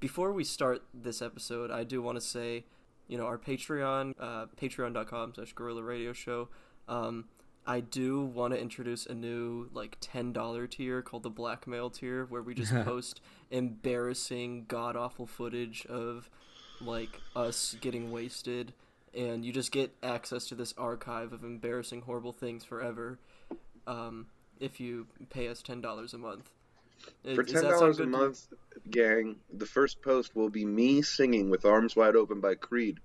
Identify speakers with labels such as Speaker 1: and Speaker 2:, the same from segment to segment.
Speaker 1: before we start this episode, I do want to say, you know, our Patreon, uh, patreon.com slash Gorilla Radio Show. Um, I do want to introduce a new like ten dollar tier called the blackmail tier, where we just post embarrassing, god awful footage of like us getting wasted, and you just get access to this archive of embarrassing, horrible things forever. Um, if you pay us ten dollars a month.
Speaker 2: For ten dollars a
Speaker 1: good to-
Speaker 2: month, gang, the first post will be me singing with "Arms Wide Open" by Creed,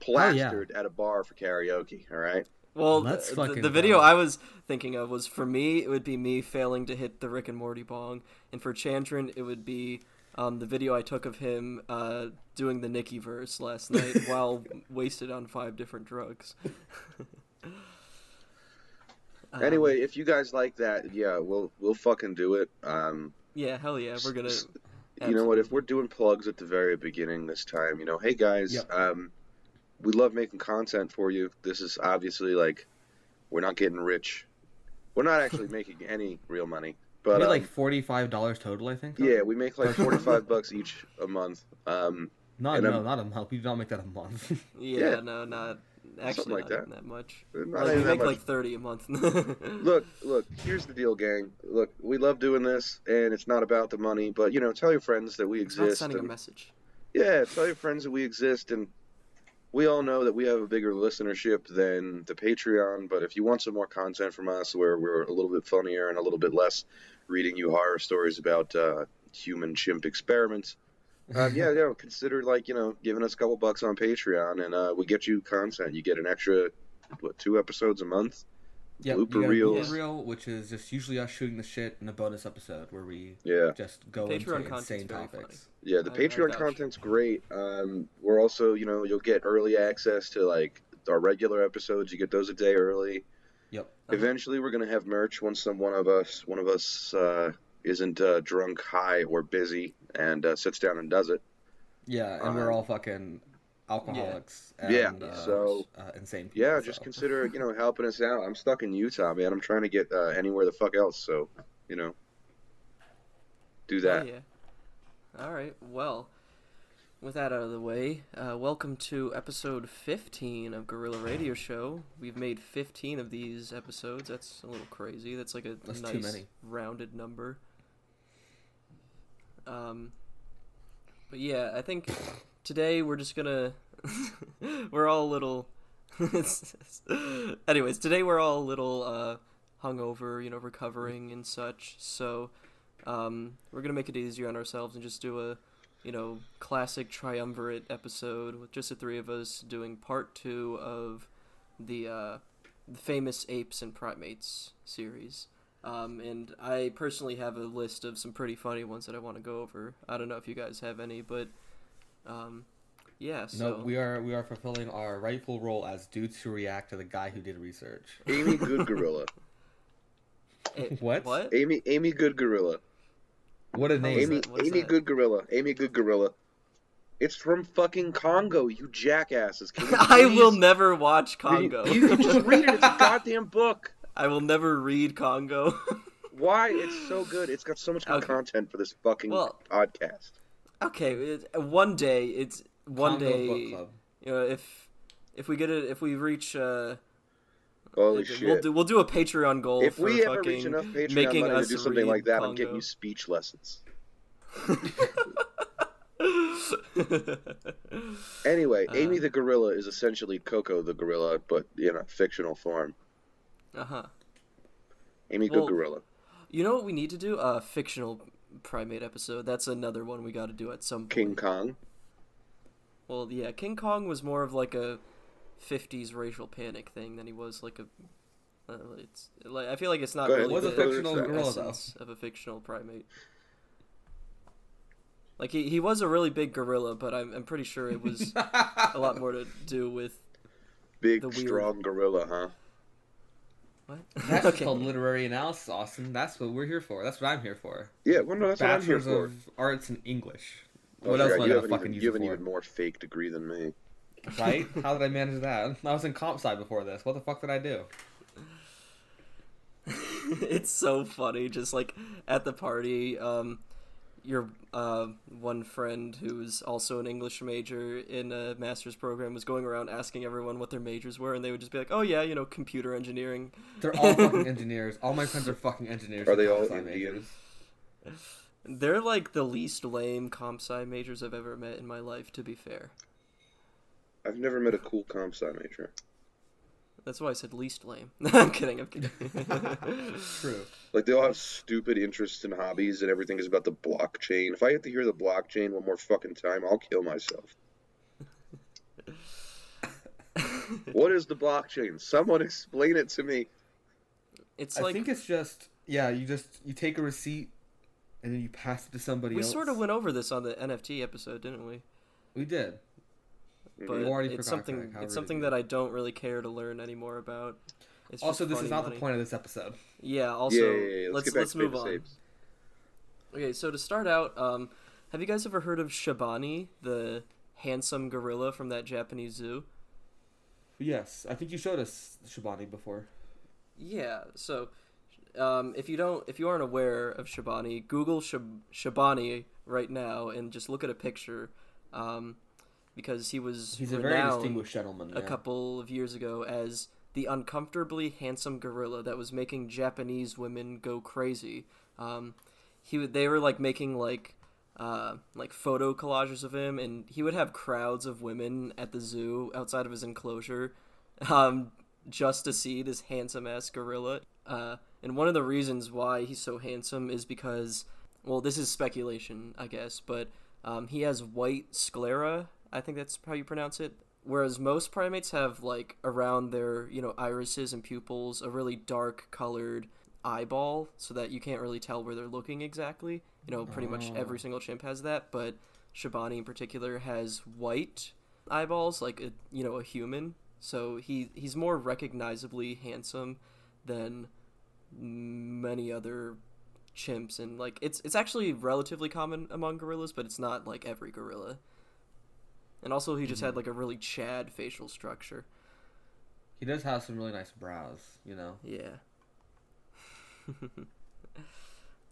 Speaker 2: plastered at a bar for karaoke. All right.
Speaker 1: Well,
Speaker 3: Let's
Speaker 1: the, the,
Speaker 3: fucking
Speaker 1: the video. I was thinking of was for me, it would be me failing to hit the Rick and Morty bong, and for Chandran, it would be um, the video I took of him uh, doing the Nicki verse last night while wasted on five different drugs. Um,
Speaker 2: Anyway, if you guys like that, yeah, we'll we'll fucking do it. Um,
Speaker 1: yeah, hell yeah, we're gonna.
Speaker 2: s- you know what? If we're doing plugs at the very beginning this time, you know, hey guys,
Speaker 3: Yep.
Speaker 2: um, we love making content for you. This is obviously like we're not getting rich. We're not actually making any real money, but
Speaker 3: But
Speaker 2: um,
Speaker 3: like forty five dollars total, I think.
Speaker 2: yeah, we make like forty five bucks each a month. Um,
Speaker 3: Not no,
Speaker 2: I'm-
Speaker 3: not a month. We do not make that a month.
Speaker 1: yeah,
Speaker 2: yeah.
Speaker 1: no, not actually
Speaker 2: like
Speaker 1: not
Speaker 2: that.
Speaker 1: that much.
Speaker 2: not
Speaker 1: Like, we make
Speaker 2: much.
Speaker 1: like thirty a month.
Speaker 2: Look, look, here's the deal, gang. Look, we love doing this, and it's not about the money, but you know, tell your friends that we
Speaker 1: it's not
Speaker 2: exist.
Speaker 1: sending a message.
Speaker 2: yeah, tell your friends that we exist, and we all know that we have a bigger listenership than the Patreon. But if you want some more content from us, where we're a little bit funnier and a little bit less reading you horror stories about uh, human chimp experiments, um, yeah, yeah, consider like you know giving us a couple bucks on Patreon, and uh, we get you content. You get an extra what two episodes a month.
Speaker 3: Yep,
Speaker 2: Blooper
Speaker 3: you
Speaker 2: reels.
Speaker 3: blooper reel, which is just usually us shooting the shit in a bonus episode where we
Speaker 2: Yeah.
Speaker 3: just go
Speaker 1: Patreon
Speaker 3: into insane
Speaker 1: very
Speaker 3: topics.
Speaker 2: Yeah, the
Speaker 1: I- I
Speaker 2: Patreon
Speaker 1: vouch.
Speaker 2: content's great. Um, we're also, you know, you'll get early access to like our regular episodes. You get those a day early.
Speaker 3: Yep.
Speaker 1: Uh-huh.
Speaker 2: Eventually, we're gonna have merch once some one of us, one of us, uh, isn't uh, drunk, high, or busy, and uh, sits down and does it.
Speaker 3: Yeah, and we're
Speaker 2: Um,
Speaker 3: all fucking alcoholics.
Speaker 2: Yeah,
Speaker 3: And, uh,
Speaker 2: so-
Speaker 3: uh, insane. People,
Speaker 2: Yeah,
Speaker 3: so.
Speaker 2: just consider, you know, helping us out. I'm stuck in Utah, man. I'm trying to get uh, anywhere the fuck else. So, you know, do
Speaker 1: Hell
Speaker 2: that.
Speaker 1: yeah. All right. Well, with that out of the way, uh, welcome to episode 15 of Gorilla Radio Show. We've made 15 of these episodes. That's a little crazy. That's like a
Speaker 3: That's too
Speaker 1: nice
Speaker 3: many.
Speaker 1: rounded number. Um, but yeah, I think today we're just gonna we're all a little. Anyways, today we're all a little uh, hungover, you know, recovering and such. So um, we're gonna make it easier on ourselves and just do a, you know, classic triumvirate episode with just the three of us doing part two of the, uh, the famous apes and primates series. Um, and I personally have a list of some pretty funny ones that I want to go over. I don't know if you guys have any, but um, yeah. So
Speaker 3: No, we are we are fulfilling our rightful role as dudes who react to the guy who did research.
Speaker 2: Amy Good Gorilla.
Speaker 1: Eh,
Speaker 3: What?
Speaker 1: What?
Speaker 2: Amy, Amy Good Gorilla.
Speaker 3: What a name!
Speaker 2: Amy,
Speaker 1: that?
Speaker 2: Amy
Speaker 1: that?
Speaker 2: Good Gorilla. Amy Good Gorilla. It's from fucking Congo, you jackasses. You
Speaker 1: I will never watch Congo.
Speaker 2: You can just read it. It's a goddamn book.
Speaker 1: I will never read Congo.
Speaker 2: Why? It's so good. It's got so much good
Speaker 1: Okay.
Speaker 2: content for this fucking
Speaker 1: Well-
Speaker 2: podcast.
Speaker 1: okay, it, one day it's one
Speaker 3: Congo
Speaker 1: day.
Speaker 3: Book Club.
Speaker 1: You know, if if we get it, if we reach, uh,
Speaker 2: Holy
Speaker 1: we'll
Speaker 2: shit.
Speaker 1: do we'll do a Patreon goal.
Speaker 2: if
Speaker 1: for
Speaker 2: we ever
Speaker 1: fucking
Speaker 2: reach enough Patreon
Speaker 1: making
Speaker 2: money to do something like that, I'm
Speaker 1: Congo.
Speaker 2: getting you speech lessons. Anyway,
Speaker 1: Uh.
Speaker 2: Amy the Gorilla is essentially Koko the Gorilla, but in a fictional form.
Speaker 1: Uh huh.
Speaker 2: Amy
Speaker 1: Well,
Speaker 2: Good Gorilla.
Speaker 1: You know what we need to do? A fictional primate episode. That's another one we got to do at some point.
Speaker 2: King Kong.
Speaker 1: Well, yeah, King Kong was more of like a '50s racial panic thing than he was like a. Uh, it's like I feel like it's not
Speaker 2: Go ahead.
Speaker 1: really
Speaker 3: Was a
Speaker 1: the
Speaker 3: fictional
Speaker 2: the
Speaker 3: gorilla though.
Speaker 1: essence of a fictional primate. Like he, he was a really big gorilla, but I'm I'm pretty sure it was a lot more to do with
Speaker 2: Big,
Speaker 1: The weird-
Speaker 2: strong gorilla, huh?
Speaker 1: What?
Speaker 3: That's just called literary analysis, Austin. That's what we're here for. That's what I'm here for.
Speaker 2: Yeah, well, no, that's what I'm here
Speaker 3: Bachelor's
Speaker 2: for.
Speaker 3: of Arts in English.
Speaker 2: Oh,
Speaker 3: what else
Speaker 2: yeah,
Speaker 3: am I
Speaker 2: you
Speaker 3: gonna
Speaker 2: have
Speaker 3: fucking
Speaker 2: even,
Speaker 3: use
Speaker 2: you
Speaker 3: it
Speaker 2: have an even more fake degree than me.
Speaker 3: Right? How did I manage that? I was in comp sci before this. What the fuck did I do?
Speaker 1: it's so funny just like at the party um your uh, one friend who's also an English major in a master's program was going around asking everyone what their majors were, and they would just be like, "Oh yeah, you know, computer engineering."
Speaker 3: They're all fucking engineers. All my friends are fucking engineers.
Speaker 2: Are they all
Speaker 3: comp sci majors.
Speaker 1: They're like the least lame comp sci majors I've ever met in my life. To be fair,
Speaker 2: I've never met a cool comp sci major.
Speaker 1: That's why I said least lame. I'm kidding. I'm kidding.
Speaker 3: True.
Speaker 2: Like they all have stupid interests and hobbies, and everything is about the blockchain. If I get to hear the blockchain one more fucking time, I'll kill myself. what is the blockchain? Someone explain it to me.
Speaker 1: it's like I
Speaker 3: think it's just yeah. You just you take a receipt and then you pass it to somebody
Speaker 1: we
Speaker 3: else.
Speaker 1: sort of went over this on the NFT episode, didn't we?
Speaker 3: We did.
Speaker 1: But it's something it's something
Speaker 3: of
Speaker 1: that I don't really care to learn anymore about. It's
Speaker 3: also, this is not
Speaker 1: money.
Speaker 3: the point of this episode.
Speaker 1: Yeah. Also,
Speaker 2: yeah, yeah, yeah. Let's,
Speaker 1: let's let's move on.
Speaker 2: Apes.
Speaker 1: Okay, so to start out, um, have you guys ever heard of Shabani, the handsome gorilla from that Japanese zoo?
Speaker 3: Yes, I think you showed us Shabani before.
Speaker 1: Yeah. So, um, if you don't, if you aren't aware of Shabani, Google Shab- Shabani right now and just look at a picture, um, because he was
Speaker 3: He's a very distinguished gentleman.
Speaker 1: a couple of years ago as the uncomfortably handsome gorilla that was making Japanese women go crazy. Um, he would, they were like making like uh, like photo collages of him, and he would have crowds of women at the zoo outside of his enclosure, um, just to see this handsome ass gorilla. Uh, and one of the reasons why he's so handsome is because, well, this is speculation, I guess, but um, he has white sclera. I think that's how you pronounce it. Whereas most primates have like around their you know irises and pupils a really dark colored eyeball, so that you can't really tell where they're looking exactly. You know, pretty much
Speaker 3: Oh.
Speaker 1: every single chimp has that, but Shabani in particular has white eyeballs, like a you know a human. So he he's more recognizably handsome than many other chimps, and like it's it's actually relatively common among gorillas, but it's not like every gorilla. And also, he just had mm. like a really Chad facial structure.
Speaker 3: He does have some really nice brows, you know.
Speaker 1: Yeah.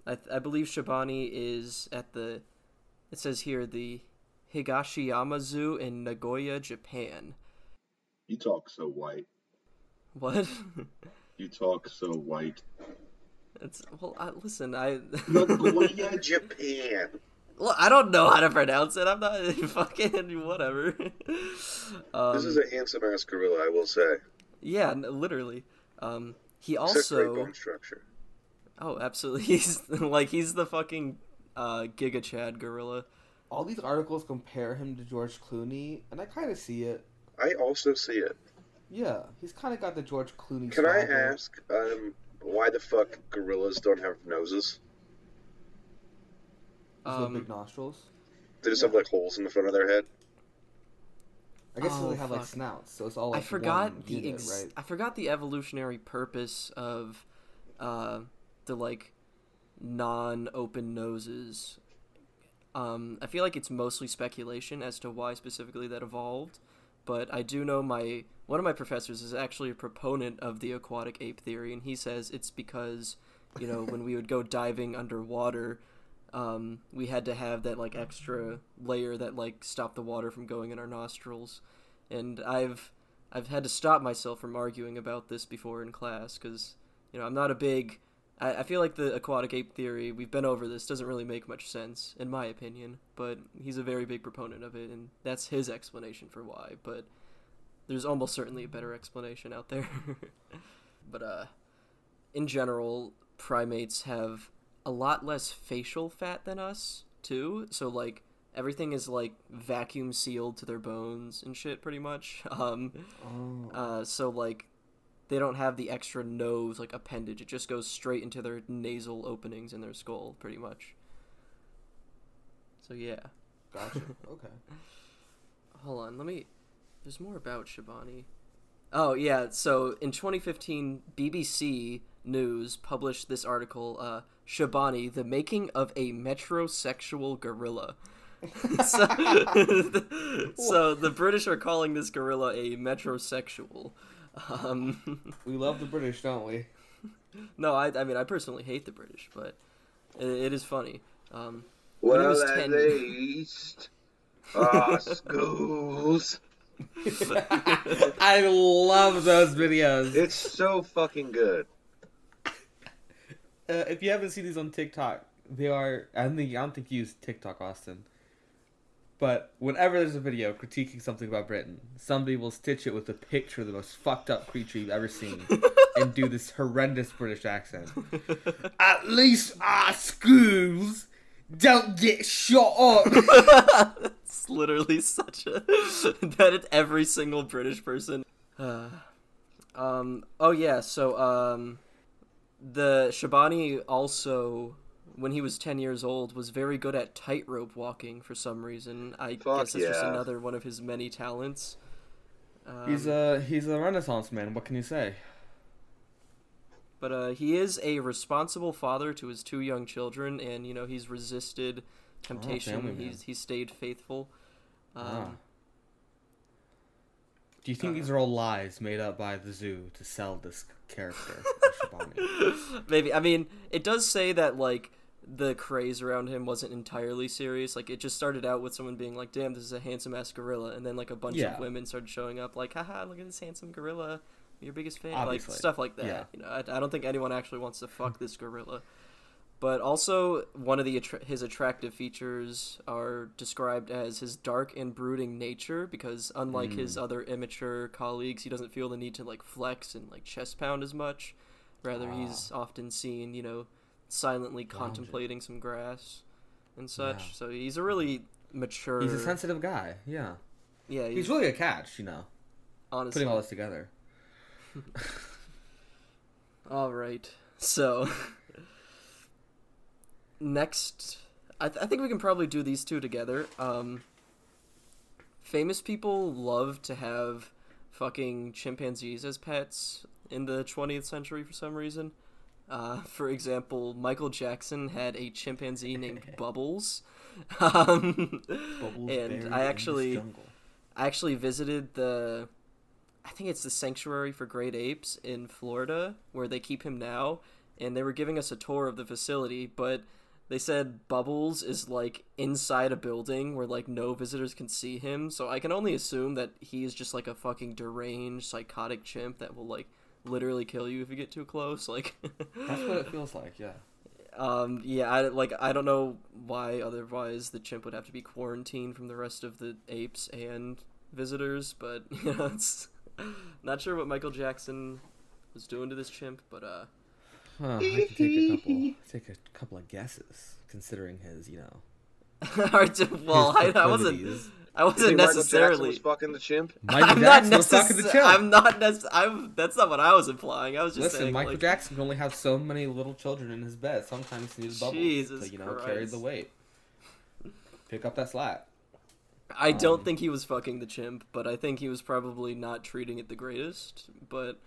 Speaker 1: I, I believe Shabani is at the. It says here the Higashiyama Zoo in Nagoya, Japan.
Speaker 2: You talk so white.
Speaker 1: What?
Speaker 2: You talk so white.
Speaker 1: it's well. I, listen, I.
Speaker 2: Nagoya, Japan.
Speaker 1: Well, I don't know how to pronounce it. I'm not fucking whatever. um,
Speaker 2: This is a handsome ass gorilla, I will say.
Speaker 1: yeah, literally. Um, he
Speaker 2: Except great
Speaker 1: also.
Speaker 2: bone structure.
Speaker 1: Oh, absolutely. He's like he's the fucking uh, Giga Chad gorilla.
Speaker 3: All these articles compare him to George Clooney, and I kind of see it.
Speaker 2: I also see it.
Speaker 3: Yeah, he's kind of got the George Clooney.
Speaker 2: Can I
Speaker 3: style there.
Speaker 2: ask, um, why the fuck gorillas don't have noses?
Speaker 3: Does he
Speaker 1: Um,
Speaker 3: big nostrils?
Speaker 2: They just have like holes in the front of their head.
Speaker 3: I guess
Speaker 1: Oh,
Speaker 3: they have like snouts, so it's all.
Speaker 1: I forgot
Speaker 3: one
Speaker 1: the
Speaker 3: unit,
Speaker 1: ex-
Speaker 3: right.
Speaker 1: I forgot the evolutionary purpose of uh, the like non-open noses. Um, I feel like it's mostly speculation as to why specifically that evolved, but I do know my one of my professors is actually a proponent of the aquatic ape theory, and he says it's because you know when we would go diving underwater. Um, we had to have that like extra layer that like stopped the water from going in our nostrils, and I've I've had to stop myself from arguing about this before in class because you know I'm not a big. I, I feel like the aquatic ape theory we've been over this doesn't really make much sense in my opinion, but he's a very big proponent of it, and that's his explanation for why. But there's almost certainly a better explanation out there. but uh, in general, primates have a lot less facial fat than us too. So like everything is like vacuum sealed to their bones and shit pretty much. Um
Speaker 3: Oh.
Speaker 1: uh so like they don't have the extra nose like appendage. It just goes straight into their nasal openings in their skull pretty much. So yeah.
Speaker 3: Gotcha. Okay.
Speaker 1: Hold on, let me. There's more about Shabani. Oh yeah, so in 2015, BBC News published this article, uh, Shabani, the making of a metrosexual gorilla. so, so the British are calling this gorilla a metrosexual. Um,
Speaker 3: We love the British, don't we?
Speaker 1: no, I, I mean I personally hate the British, but it, it is funny. Um, When he
Speaker 2: Well,
Speaker 1: was
Speaker 2: at
Speaker 1: 10.
Speaker 2: least our schools.
Speaker 3: I love those videos.
Speaker 2: It's so fucking good.
Speaker 3: Uh, if you haven't seen these on TikTok, they are. I don't think I don't think you use TikTok, Austin. But whenever there's a video critiquing something about Britain, somebody will stitch it with a picture of the most fucked up creature you've ever seen, and do this horrendous British accent. At least our schools don't get shot up.
Speaker 1: it's literally such a that it's every single British person. Uh, um. Oh yeah. So um, the Shabani also, when he was ten years old, was very good at tightrope walking for some reason. I
Speaker 2: Fuck
Speaker 1: guess that's just another one of his many talents. Um,
Speaker 3: he's a he's a Renaissance man. What can you say?
Speaker 1: But uh, he is a responsible father to his two young children, and you know he's resisted temptation.
Speaker 3: Oh,
Speaker 1: he's he's stayed faithful. Um,
Speaker 3: Ah. Do you think these are all lies made up by the zoo to sell this character?
Speaker 1: Maybe I mean it does say that like the craze around him wasn't entirely serious. Like it just started out with someone being like, "Damn, this is a handsome ass gorilla," and then like a bunch
Speaker 3: Yeah.
Speaker 1: of women started showing up, like, "Haha, look at this handsome gorilla." Your biggest fan,
Speaker 3: Obviously.
Speaker 1: like stuff like that.
Speaker 3: Yeah.
Speaker 1: You know, I, I don't think anyone actually wants to fuck this gorilla. But also, one of the attra- his attractive features are described as his dark and brooding nature. Because unlike his hmm. other immature colleagues, he doesn't feel the need to like flex and like chest pound as much. Rather, ah. he's often seen, you know, silently contemplating some grass and such.
Speaker 3: Yeah.
Speaker 1: So he's a really mature.
Speaker 3: He's a sensitive guy. Yeah,
Speaker 1: yeah, he's,
Speaker 3: he's really a catch. You know,
Speaker 1: honestly.
Speaker 3: putting all this together.
Speaker 1: All right. So next, I, th- I think we can probably do these two together. Um, famous people love to have fucking chimpanzees as pets in the 20th century for some reason. Uh, for example, Michael Jackson had a chimpanzee named Bubbles. Um,
Speaker 3: Bubbles
Speaker 1: and I actually. I actually visited the I think it's the sanctuary for great apes in Florida where they keep him now and they were giving us a tour of the facility but they said Bubbles is like inside a building where like no visitors can see him so I can only assume that he is just like a fucking deranged psychotic chimp that will like literally kill you if you get too close like
Speaker 3: That's what it feels like. Yeah.
Speaker 1: um yeah I like I don't know why otherwise the chimp would have to be quarantined from the rest of the apes and visitors but you know it's not sure what Michael Jackson was doing to this chimp but uh
Speaker 3: Huh, I could take a couple take a couple of guesses considering his you know.
Speaker 1: well
Speaker 3: his
Speaker 1: I, I wasn't. I wasn't
Speaker 2: think
Speaker 1: necessarily
Speaker 2: was fucking the chimp?
Speaker 3: Michael
Speaker 1: I'm not
Speaker 3: Jackson was talking to Chimp.
Speaker 1: I'm not necess- I'm that's not what I was implying I was just
Speaker 3: Listen,
Speaker 1: saying
Speaker 3: Michael
Speaker 1: like,
Speaker 3: Jackson can only have so many little children in his bed. Sometimes he needs bubbles
Speaker 1: Jesus
Speaker 3: to you know carry the weight. Pick up that slack.
Speaker 1: I don't
Speaker 3: um,
Speaker 1: think he was fucking the chimp but I think he was probably not treating it the greatest but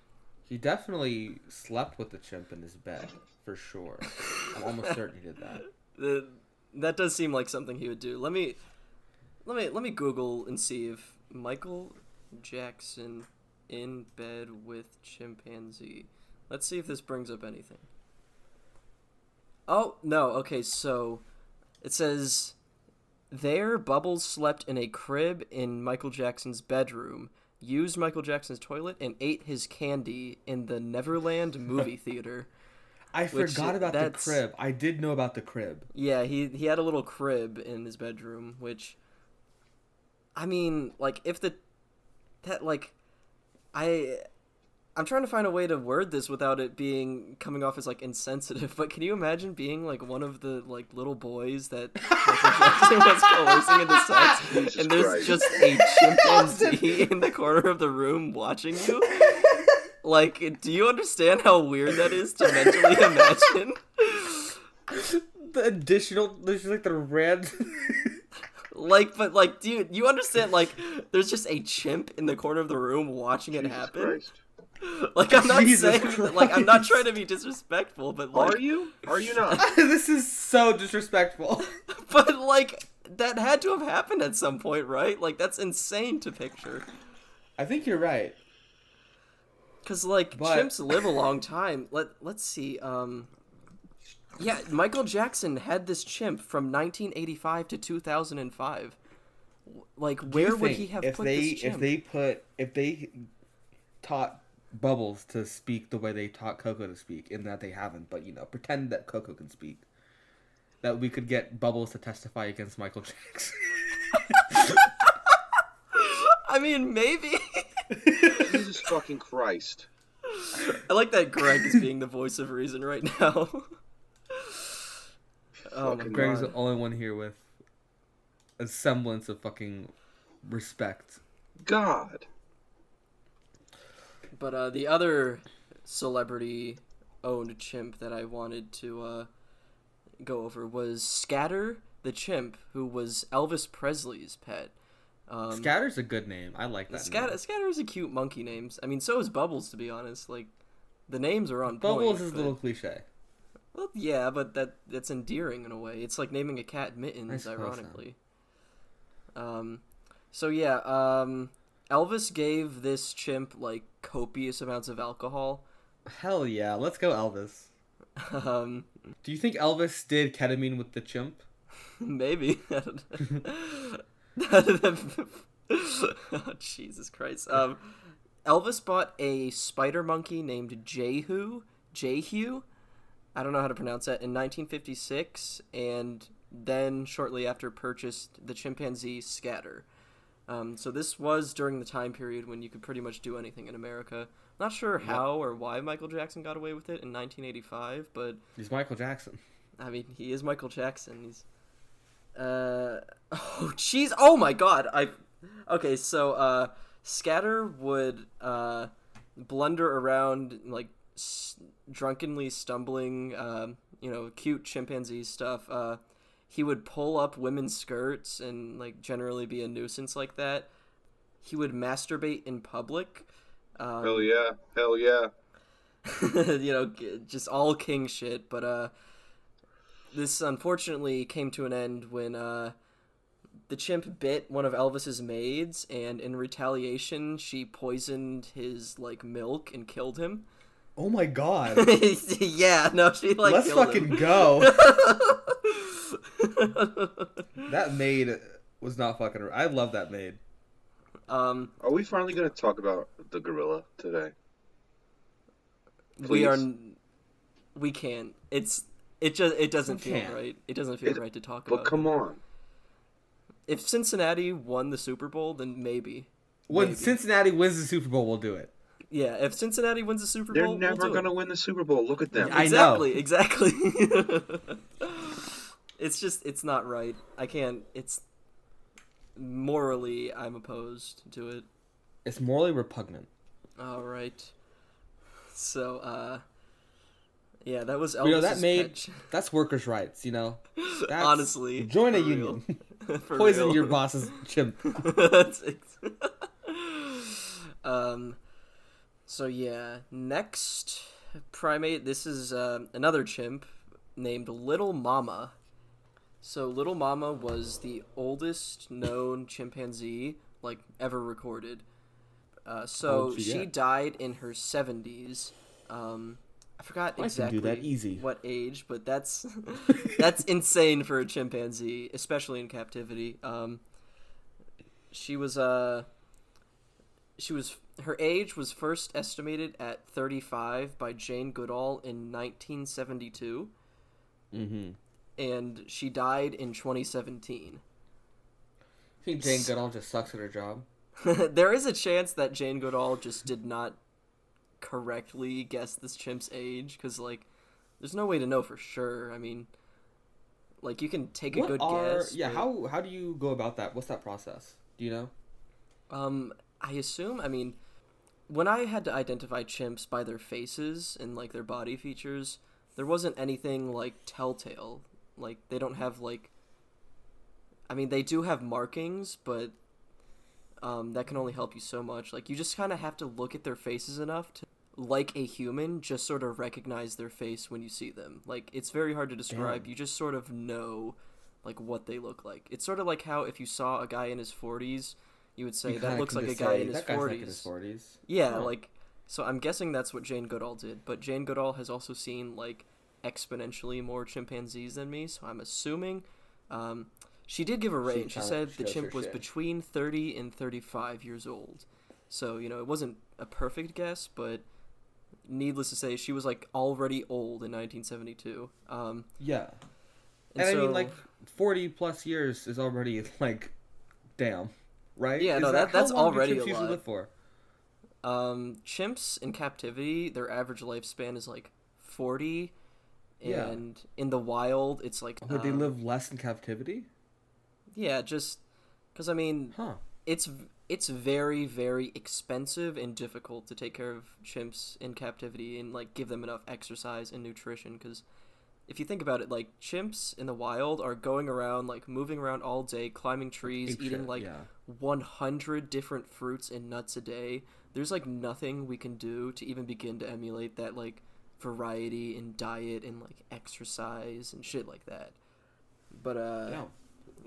Speaker 3: He definitely slept with the chimp in his bed for sure. I'm almost certain he did that.
Speaker 1: the that does seem like something he would do. Let me let me let me Google and see if Michael Jackson in bed with chimpanzee. Let's see if this brings up anything. Oh no, okay, so it says there Bubbles slept in a crib in Michael Jackson's bedroom, used Michael Jackson's toilet, and ate his candy in the Neverland movie theater.
Speaker 3: I forgot about the crib. I did know about the crib.
Speaker 1: Yeah, he he had a little crib in his bedroom, which I mean, like if the that like I I'm trying to find a way to word this without it being coming off as like insensitive, but can you imagine being like one of the like little boys that Michael Jackson was coercing into sex
Speaker 2: Jesus
Speaker 1: and there's
Speaker 2: Christ.
Speaker 1: just a chimpanzee in the corner of the room watching you? Like, do you understand how weird that is to mentally imagine?
Speaker 3: The additional, there's like the red.
Speaker 1: Like, but like, dude, you understand? Like, there's just a chimp in the corner of the room watching it
Speaker 2: Jesus
Speaker 1: happen.
Speaker 2: Christ.
Speaker 1: Like, I'm not
Speaker 3: Jesus
Speaker 1: saying, like, I'm not trying to be disrespectful, but like,
Speaker 2: Are you? Are you not?
Speaker 3: this is so disrespectful.
Speaker 1: but like, that had to have happened at some point, right? Like, that's insane to picture.
Speaker 3: I think you're right.
Speaker 1: Cause like
Speaker 3: But-
Speaker 1: chimps live a long time. Let Let's see. Um, Yeah, Michael Jackson had this chimp from 1985 to 2005. Like, where would he have
Speaker 3: if
Speaker 1: put
Speaker 3: they
Speaker 1: this chimp?
Speaker 3: if they put if they taught Bubbles to speak the way they taught Koko to speak, in that they haven't, but you know, pretend that Koko can speak, that we could get Bubbles to testify against Michael Jackson.
Speaker 1: I mean, maybe.
Speaker 2: Jesus fucking Christ.
Speaker 1: I like that Greg is being the voice of reason right now. oh my
Speaker 2: Fucking
Speaker 3: Greg's
Speaker 1: god.
Speaker 3: the only one here with a semblance of fucking respect.
Speaker 2: God.
Speaker 1: But uh, the other celebrity owned chimp that I wanted to uh, go over was Scatter the chimp, who was Elvis Presley's pet. Um,
Speaker 3: Scatter's a good name. I like that.
Speaker 1: Scatter,
Speaker 3: name.
Speaker 1: Scatter is a cute monkey name. I mean, so is Bubbles, to be honest. Like, the names are on
Speaker 3: Bubbles
Speaker 1: point.
Speaker 3: is a little cliche.
Speaker 1: Well, yeah, but that that's endearing in a way. It's like naming a cat Mittens,
Speaker 3: suppose so.
Speaker 1: ironically. Um, so yeah, um, Elvis gave this chimp like copious amounts of alcohol.
Speaker 3: Hell yeah, let's go Elvis.
Speaker 1: um,
Speaker 3: Do you think Elvis did ketamine with the chimp?
Speaker 1: maybe. oh, Jesus Christ. Um, Elvis bought a spider monkey named Jehu. Jehu. I don't know how to pronounce that. In 1956, and then shortly after purchased the chimpanzee Scatter. Um, so this was during the time period when you could pretty much do anything in America. Not sure how or why Michael Jackson got away with it in 1985, but
Speaker 3: He's Michael Jackson.
Speaker 1: I mean, he is Michael Jackson. He's uh oh jeez. Oh my god. I Okay, so uh Scatter would uh blunder around like s- drunkenly stumbling um you know, cute chimpanzee stuff. Uh he would pull up women's skirts and like generally be a nuisance like that. He would masturbate in public. Um,
Speaker 2: Hell yeah. Hell yeah.
Speaker 1: you know, just all king shit. But uh, this unfortunately came to an end when uh, the chimp bit one of Elvis's maids, and in retaliation, she poisoned his like milk and killed him.
Speaker 3: Oh my god.
Speaker 1: yeah, no, she like
Speaker 3: Let's fucking
Speaker 1: him.
Speaker 3: go. that maid was not fucking. I love that maid.
Speaker 1: um,
Speaker 2: Are we finally going to talk about the gorilla today?
Speaker 1: we are. We can't. It's. It just. It doesn't
Speaker 3: We
Speaker 1: feel
Speaker 3: can't.
Speaker 1: right. It doesn't feel
Speaker 2: It-
Speaker 1: right to talk
Speaker 2: But
Speaker 1: about.
Speaker 2: But come
Speaker 1: it.
Speaker 2: on.
Speaker 1: If Cincinnati won the Super Bowl, then maybe.
Speaker 3: When
Speaker 1: Maybe.
Speaker 3: Cincinnati wins the Super Bowl, we'll do it.
Speaker 1: Yeah, if Cincinnati wins the Super Bowl, They're
Speaker 2: never
Speaker 1: we'll do
Speaker 2: going to
Speaker 1: it.
Speaker 2: win the Super Bowl. Look at them.
Speaker 3: I know.
Speaker 1: exactly, exactly. it's just it's not right. I can't. It's morally I'm opposed to it.
Speaker 3: It's morally repugnant.
Speaker 1: All right. So, uh, yeah, that was Elvis's
Speaker 3: You know, that made-
Speaker 1: pitch.
Speaker 3: That's workers' rights. You know. That's-
Speaker 1: Honestly,
Speaker 3: join a
Speaker 1: real.
Speaker 3: union. Poison
Speaker 1: real.
Speaker 3: your boss's chimp.
Speaker 1: That's ex- um. So yeah, next primate. This is uh, another chimp named Little Mama. So Little Mama was the oldest known chimpanzee like ever recorded. Uh, so
Speaker 3: she
Speaker 1: she died in her seventies. Um, I forgot exactly
Speaker 3: do that easy.
Speaker 1: what age, but that's that's insane for a chimpanzee, especially in captivity. Um, she was uh, she was her age was first estimated at 35 by Jane Goodall in 1972,
Speaker 3: Mm-hmm.
Speaker 1: And she died in 2017.
Speaker 3: I think Jane Goodall just sucks at her job.
Speaker 1: there is a chance that Jane Goodall just did not correctly guess this chimp's age because like there's no way to know for sure. I mean, like you can take a good
Speaker 3: are
Speaker 1: guess.
Speaker 3: yeah?
Speaker 1: but-
Speaker 3: How how do you go about that? What's that process? Do you know?
Speaker 1: Um, I assume. I mean, when I had to identify chimps by their faces and like their body features, there wasn't anything like telltale. Like they don't have like. I mean, they do have markings, but um, that can only help you so much. Like you just kind of have to look at their faces enough to, like a human, just sort of recognize their face when you see them. Like it's very hard to describe.
Speaker 3: Damn.
Speaker 1: You just sort of know, like what they look like. It's sort of like how if you saw a guy in his forties, you would say
Speaker 3: You
Speaker 1: that looks like a guy
Speaker 3: say,
Speaker 1: in his
Speaker 3: like in his
Speaker 1: forties.
Speaker 3: forties.
Speaker 1: Yeah, like so I'm guessing that's what Jane Goodall did, but Jane Goodall has also seen like exponentially more chimpanzees than me, so I'm assuming. Um, she did give a range. She,
Speaker 3: kinda
Speaker 1: said the chimp was
Speaker 3: shit.
Speaker 1: between 30 and 35 years old. So, you know, it wasn't a perfect guess, but needless to say, she was like already old in 1972. Um,
Speaker 3: Yeah.
Speaker 1: and,
Speaker 3: And, I mean, like, 40 plus years is already, like, damn. Right?
Speaker 1: Yeah,
Speaker 3: Is
Speaker 1: no, that-
Speaker 3: how
Speaker 1: that's already a lot.
Speaker 3: live for?
Speaker 1: Um, chimps in captivity, their average lifespan is like 40.
Speaker 3: Yeah.
Speaker 1: And in the wild, it's like.
Speaker 3: Would they
Speaker 1: um,
Speaker 3: live less in captivity?
Speaker 1: Yeah, just. Because, I mean,
Speaker 3: Huh.
Speaker 1: it's it's very very expensive and difficult to take care of chimps in captivity and like give them enough exercise and nutrition because if you think about it like chimps in the wild are going around like moving around all day climbing trees
Speaker 3: Ape
Speaker 1: eating
Speaker 3: shit,
Speaker 1: like
Speaker 3: yeah.
Speaker 1: 100 different fruits and nuts a day there's like nothing we can do to even begin to emulate that like variety in diet and like exercise and shit like that but uh
Speaker 3: Yeah.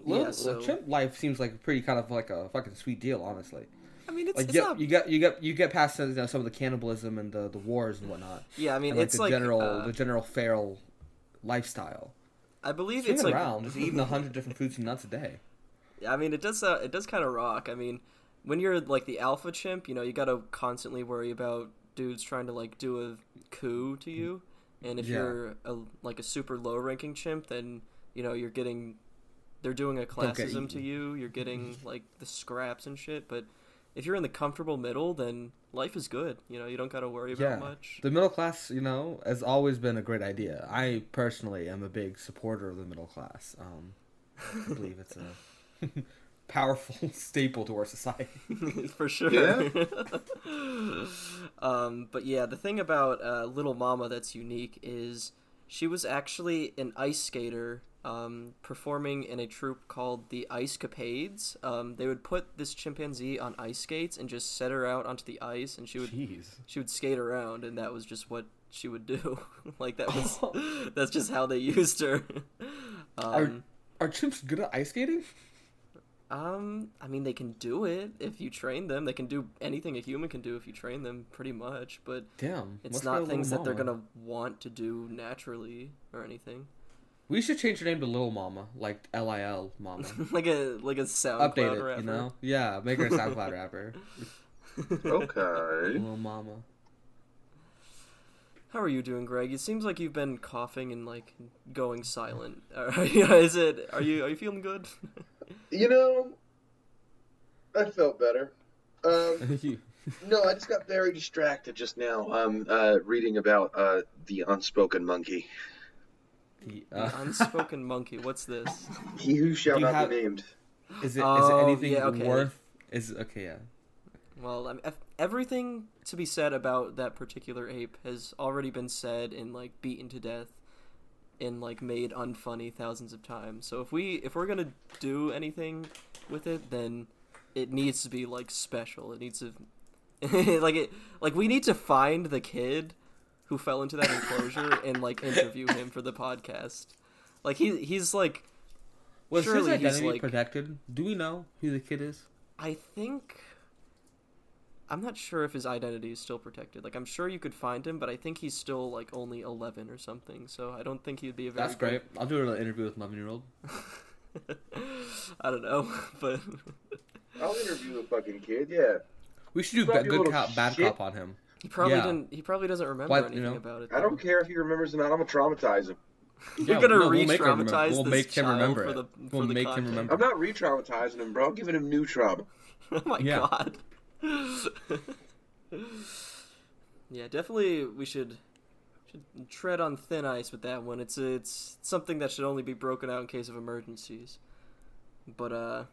Speaker 1: yeah,
Speaker 3: Little-
Speaker 1: so-
Speaker 3: chimp life seems like pretty kind of like a fucking sweet deal, honestly.
Speaker 1: i mean it's,
Speaker 3: Like,
Speaker 1: it's
Speaker 3: you,
Speaker 1: not
Speaker 3: you get you get you get past you know, some of the cannibalism and the, the wars and whatnot.
Speaker 1: yeah i mean
Speaker 3: and, like,
Speaker 1: it's
Speaker 3: the
Speaker 1: like
Speaker 3: general
Speaker 1: uh,
Speaker 3: the general feral lifestyle.
Speaker 1: i believe
Speaker 3: Swinging
Speaker 1: it's like
Speaker 3: around, just eating a hundred different fruits and nuts a day.
Speaker 1: Yeah, I mean, it does. Uh, it does kind of rock. I mean, when you're like the alpha chimp, you know, you gotta constantly worry about dudes trying to like do a coup to you. And if
Speaker 3: Yeah.
Speaker 1: you're a, like a super low ranking chimp, then you know you're getting, they're doing a classism to you. You're getting like the scraps and shit. But if you're in the comfortable middle, then life is good. You know, you don't gotta worry about
Speaker 3: Yeah.
Speaker 1: much.
Speaker 3: The middle class, you know, has always been a great idea. I personally am a big supporter of the middle class. Um, I believe it's a powerful staple to our society.
Speaker 1: for sure.
Speaker 2: Yeah.
Speaker 1: um, but yeah, the thing about uh, Little Mama that's unique is she was actually an ice skater um, performing in a troupe called the Ice Capades. Um, they would put this chimpanzee on ice skates and just set her out onto the ice, and she would
Speaker 3: Jeez.
Speaker 1: she would skate around, and that was just what she would do. like that was that's just how they used her. um,
Speaker 3: Are chimps good at ice skating?
Speaker 1: Um, I mean, they can do it if you train them. They can do anything a human can do if you train them, pretty much. But
Speaker 3: Damn.
Speaker 1: it's not things that they're gonna want to do naturally or anything.
Speaker 3: We should change her name to Little Mama, like L I L Mama.
Speaker 1: like a like a SoundCloud
Speaker 3: Update it,
Speaker 1: rapper.
Speaker 3: you know? Yeah, make her a SoundCloud rapper.
Speaker 2: Okay.
Speaker 3: Little Mama.
Speaker 1: How are you doing, Greg? It seems like you've been coughing and like going silent. Is it? Are you are you feeling good?
Speaker 2: You know, I felt better. Um, no, I just got very distracted just now. Um, uh, reading about uh the unspoken monkey.
Speaker 3: the,
Speaker 1: The
Speaker 3: uh,
Speaker 1: unspoken monkey. What's this?
Speaker 2: He who shall not
Speaker 3: have-
Speaker 2: be named.
Speaker 3: is it is
Speaker 1: Oh,
Speaker 3: it anything
Speaker 1: yeah, okay.
Speaker 3: worth? Is okay, yeah.
Speaker 1: Well, I mean, everything to be said about that particular ape has already been said and like beaten to death and like made unfunny thousands of times. So if we if we're gonna do anything with it, then it needs to be like special. It needs to like it like we need to find the kid who fell into that enclosure and like interview him for the podcast. Like he he's like
Speaker 3: Was his
Speaker 1: Surely
Speaker 3: identity
Speaker 1: like-
Speaker 3: protected? Do we know who the kid is?
Speaker 1: I think I'm not sure if his identity is still protected. Like I'm sure you could find him, but I think he's still like only 11 or something. So I don't think he'd be a very
Speaker 3: That's great. I'll do an interview with an 11 year old.
Speaker 1: I don't know, but
Speaker 2: I'll interview the fucking kid. Yeah.
Speaker 3: We should do
Speaker 2: Fucking
Speaker 3: good cop, bad
Speaker 2: shit.
Speaker 3: cop on him.
Speaker 1: he probably
Speaker 3: Yeah.
Speaker 1: didn't. He probably doesn't remember
Speaker 3: What, you
Speaker 1: anything
Speaker 3: know?
Speaker 1: about it.
Speaker 2: I don't care if he remembers or not. I'm gonna traumatize him.
Speaker 1: You're
Speaker 3: Yeah,
Speaker 1: gonna
Speaker 3: no, we'll make him remember- we'll make him
Speaker 1: child
Speaker 3: remember
Speaker 1: for
Speaker 3: it.
Speaker 1: the
Speaker 3: We'll
Speaker 1: the
Speaker 3: make him remember.
Speaker 2: I'm not re-traumatizing him, bro. I'm giving him new trauma.
Speaker 1: oh my
Speaker 3: Yeah.
Speaker 1: god. Yeah, definitely we should should tread on thin ice with that one. It's it's something that should only be broken out in case of emergencies. But uh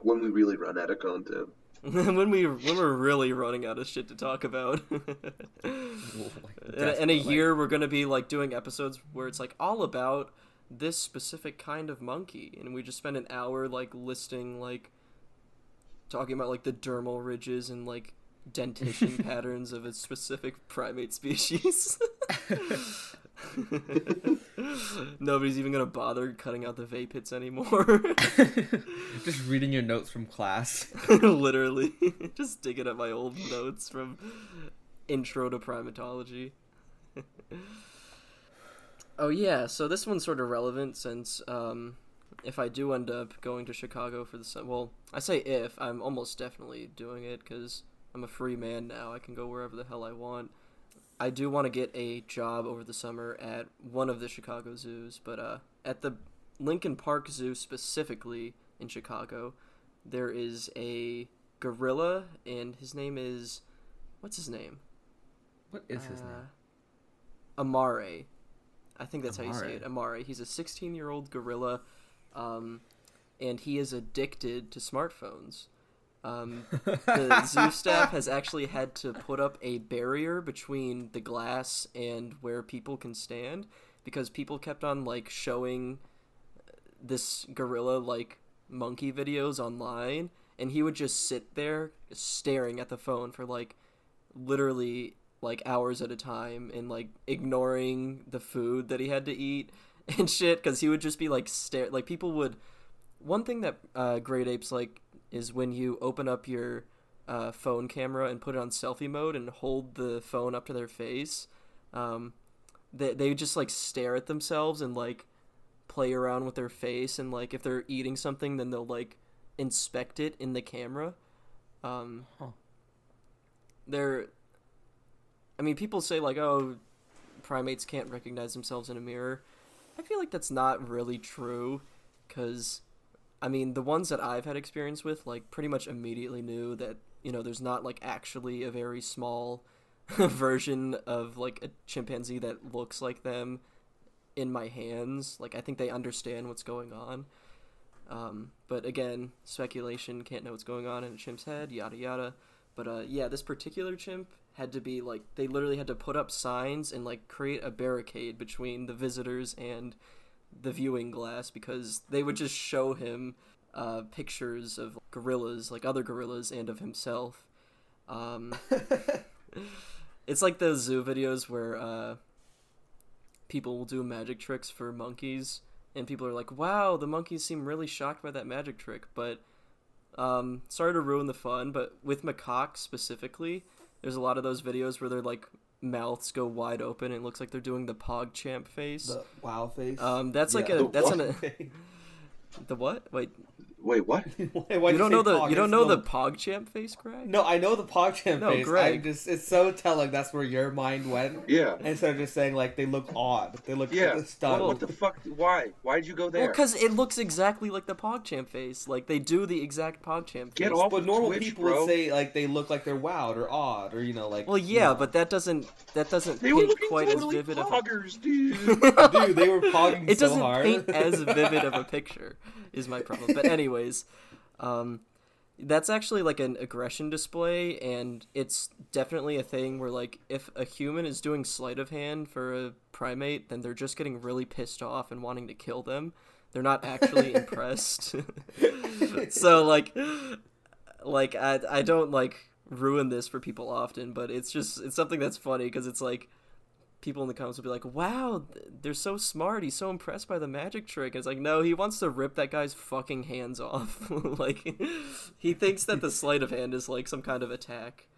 Speaker 2: When we really run out of content.
Speaker 1: when we when we're really running out of shit to talk about.
Speaker 3: Like,
Speaker 1: in, a, in a year we're going to be like doing episodes where it's like all about this specific kind of monkey and we just spend an hour like listing like talking about like the dermal ridges and like dentition patterns of a specific primate species. Nobody's even gonna bother cutting out the vape hits anymore.
Speaker 3: Just reading your notes from class.
Speaker 1: Literally, just digging up my old notes from intro to primatology. Oh yeah, so this one's sort of relevant since um, if I do end up going to Chicago for the summer, well, I say if I'm almost definitely doing it because I'm a free man now. I can go wherever the hell I want. I do want to get a job over the summer at one of the Chicago zoos, but uh, at the Lincoln Park Zoo specifically in Chicago, there is a gorilla, and his name is what's his name?
Speaker 3: What is his name?
Speaker 1: Uh, Amare. I think that's how you say it. Amare. He's a 16 year old gorilla, um, and he is addicted to smartphones. Um, the zoo staff has actually had to put up a barrier between the glass and where people can stand because people kept on like showing this gorilla like monkey videos online and he would just sit there staring at the phone for like literally like hours at a time and like ignoring the food that he had to eat and shit because he would just be like stare like people would one thing that uh, great apes like is when you open up your uh, phone camera and put it on selfie mode and hold the phone up to their face um, they, they would just like stare at themselves and like play around with their face and like if they're eating something then they'll like inspect it in the camera um,
Speaker 3: Huh.
Speaker 1: they're i mean people say like oh primates can't recognize themselves in a mirror i feel like that's not really true because i mean the ones that i've had experience with like pretty much immediately knew that you know there's not like actually a very small version of like a chimpanzee that looks like them in my hands. Like i think they understand what's going on. Um, but again speculation can't know what's going on in a chimp's head yada yada. But uh, yeah, this particular chimp had to be like they literally had to put up signs and like create a barricade between the visitors and the viewing glass because they would just show him uh, pictures of gorillas, like other gorillas, and of himself. Um, it's like those zoo videos where uh, people will do magic tricks for monkeys, and people are like, "Wow, the monkeys seem really shocked by that magic trick," but um, sorry to ruin the fun, but with macaques specifically, there's a lot of those videos where their like mouths go wide open and it looks like they're doing the pog champ face.
Speaker 3: the wow face.
Speaker 1: um, that's like
Speaker 3: Yeah.
Speaker 1: a that's an
Speaker 2: What?
Speaker 1: the what? Wait,
Speaker 2: Wait, what?
Speaker 3: Why- why'd
Speaker 1: you don't
Speaker 3: say
Speaker 1: know the
Speaker 3: Pog?
Speaker 1: you don't know
Speaker 3: no-
Speaker 1: the PogChamp face, Greg?
Speaker 3: No, I know the PogChamp
Speaker 1: No,
Speaker 3: face.
Speaker 1: Greg.
Speaker 3: I just it's so telling that's where your mind went.
Speaker 2: Yeah.
Speaker 3: Instead of just saying like they look odd. They look
Speaker 2: Yeah.
Speaker 3: stunned.
Speaker 2: What the fuck? Why? Why did you go
Speaker 1: Well,
Speaker 2: there?
Speaker 1: because it looks exactly like the PogChamp face. Like they do the exact PogChamp face.
Speaker 2: Get off
Speaker 3: But normal
Speaker 2: Twitch,
Speaker 3: people
Speaker 2: bro.
Speaker 3: would say like they look like they're wowed or odd or you know like.
Speaker 1: Well, yeah,
Speaker 3: you know.
Speaker 1: but that doesn't that doesn't
Speaker 2: They
Speaker 1: paint
Speaker 2: looking
Speaker 1: quite
Speaker 2: totally
Speaker 1: as vivid of a
Speaker 2: poggers, dude.
Speaker 3: dude, they were pogging
Speaker 1: it
Speaker 3: so
Speaker 1: doesn't
Speaker 3: hard.
Speaker 1: paint as vivid of a picture is my problem. But anyways um that's actually like an aggression display and it's definitely a thing where like if a human is doing sleight of hand for a primate then they're just getting really pissed off and wanting to kill them. They're not actually impressed. So like like I, I don't like ruin this for people often but it's just it's something that's funny because it's like people in the comments will be like wow they're so smart. He's so impressed by the magic trick. And it's like no he wants to rip that guy's fucking hands off. Like he thinks that the sleight of hand is like some kind of attack.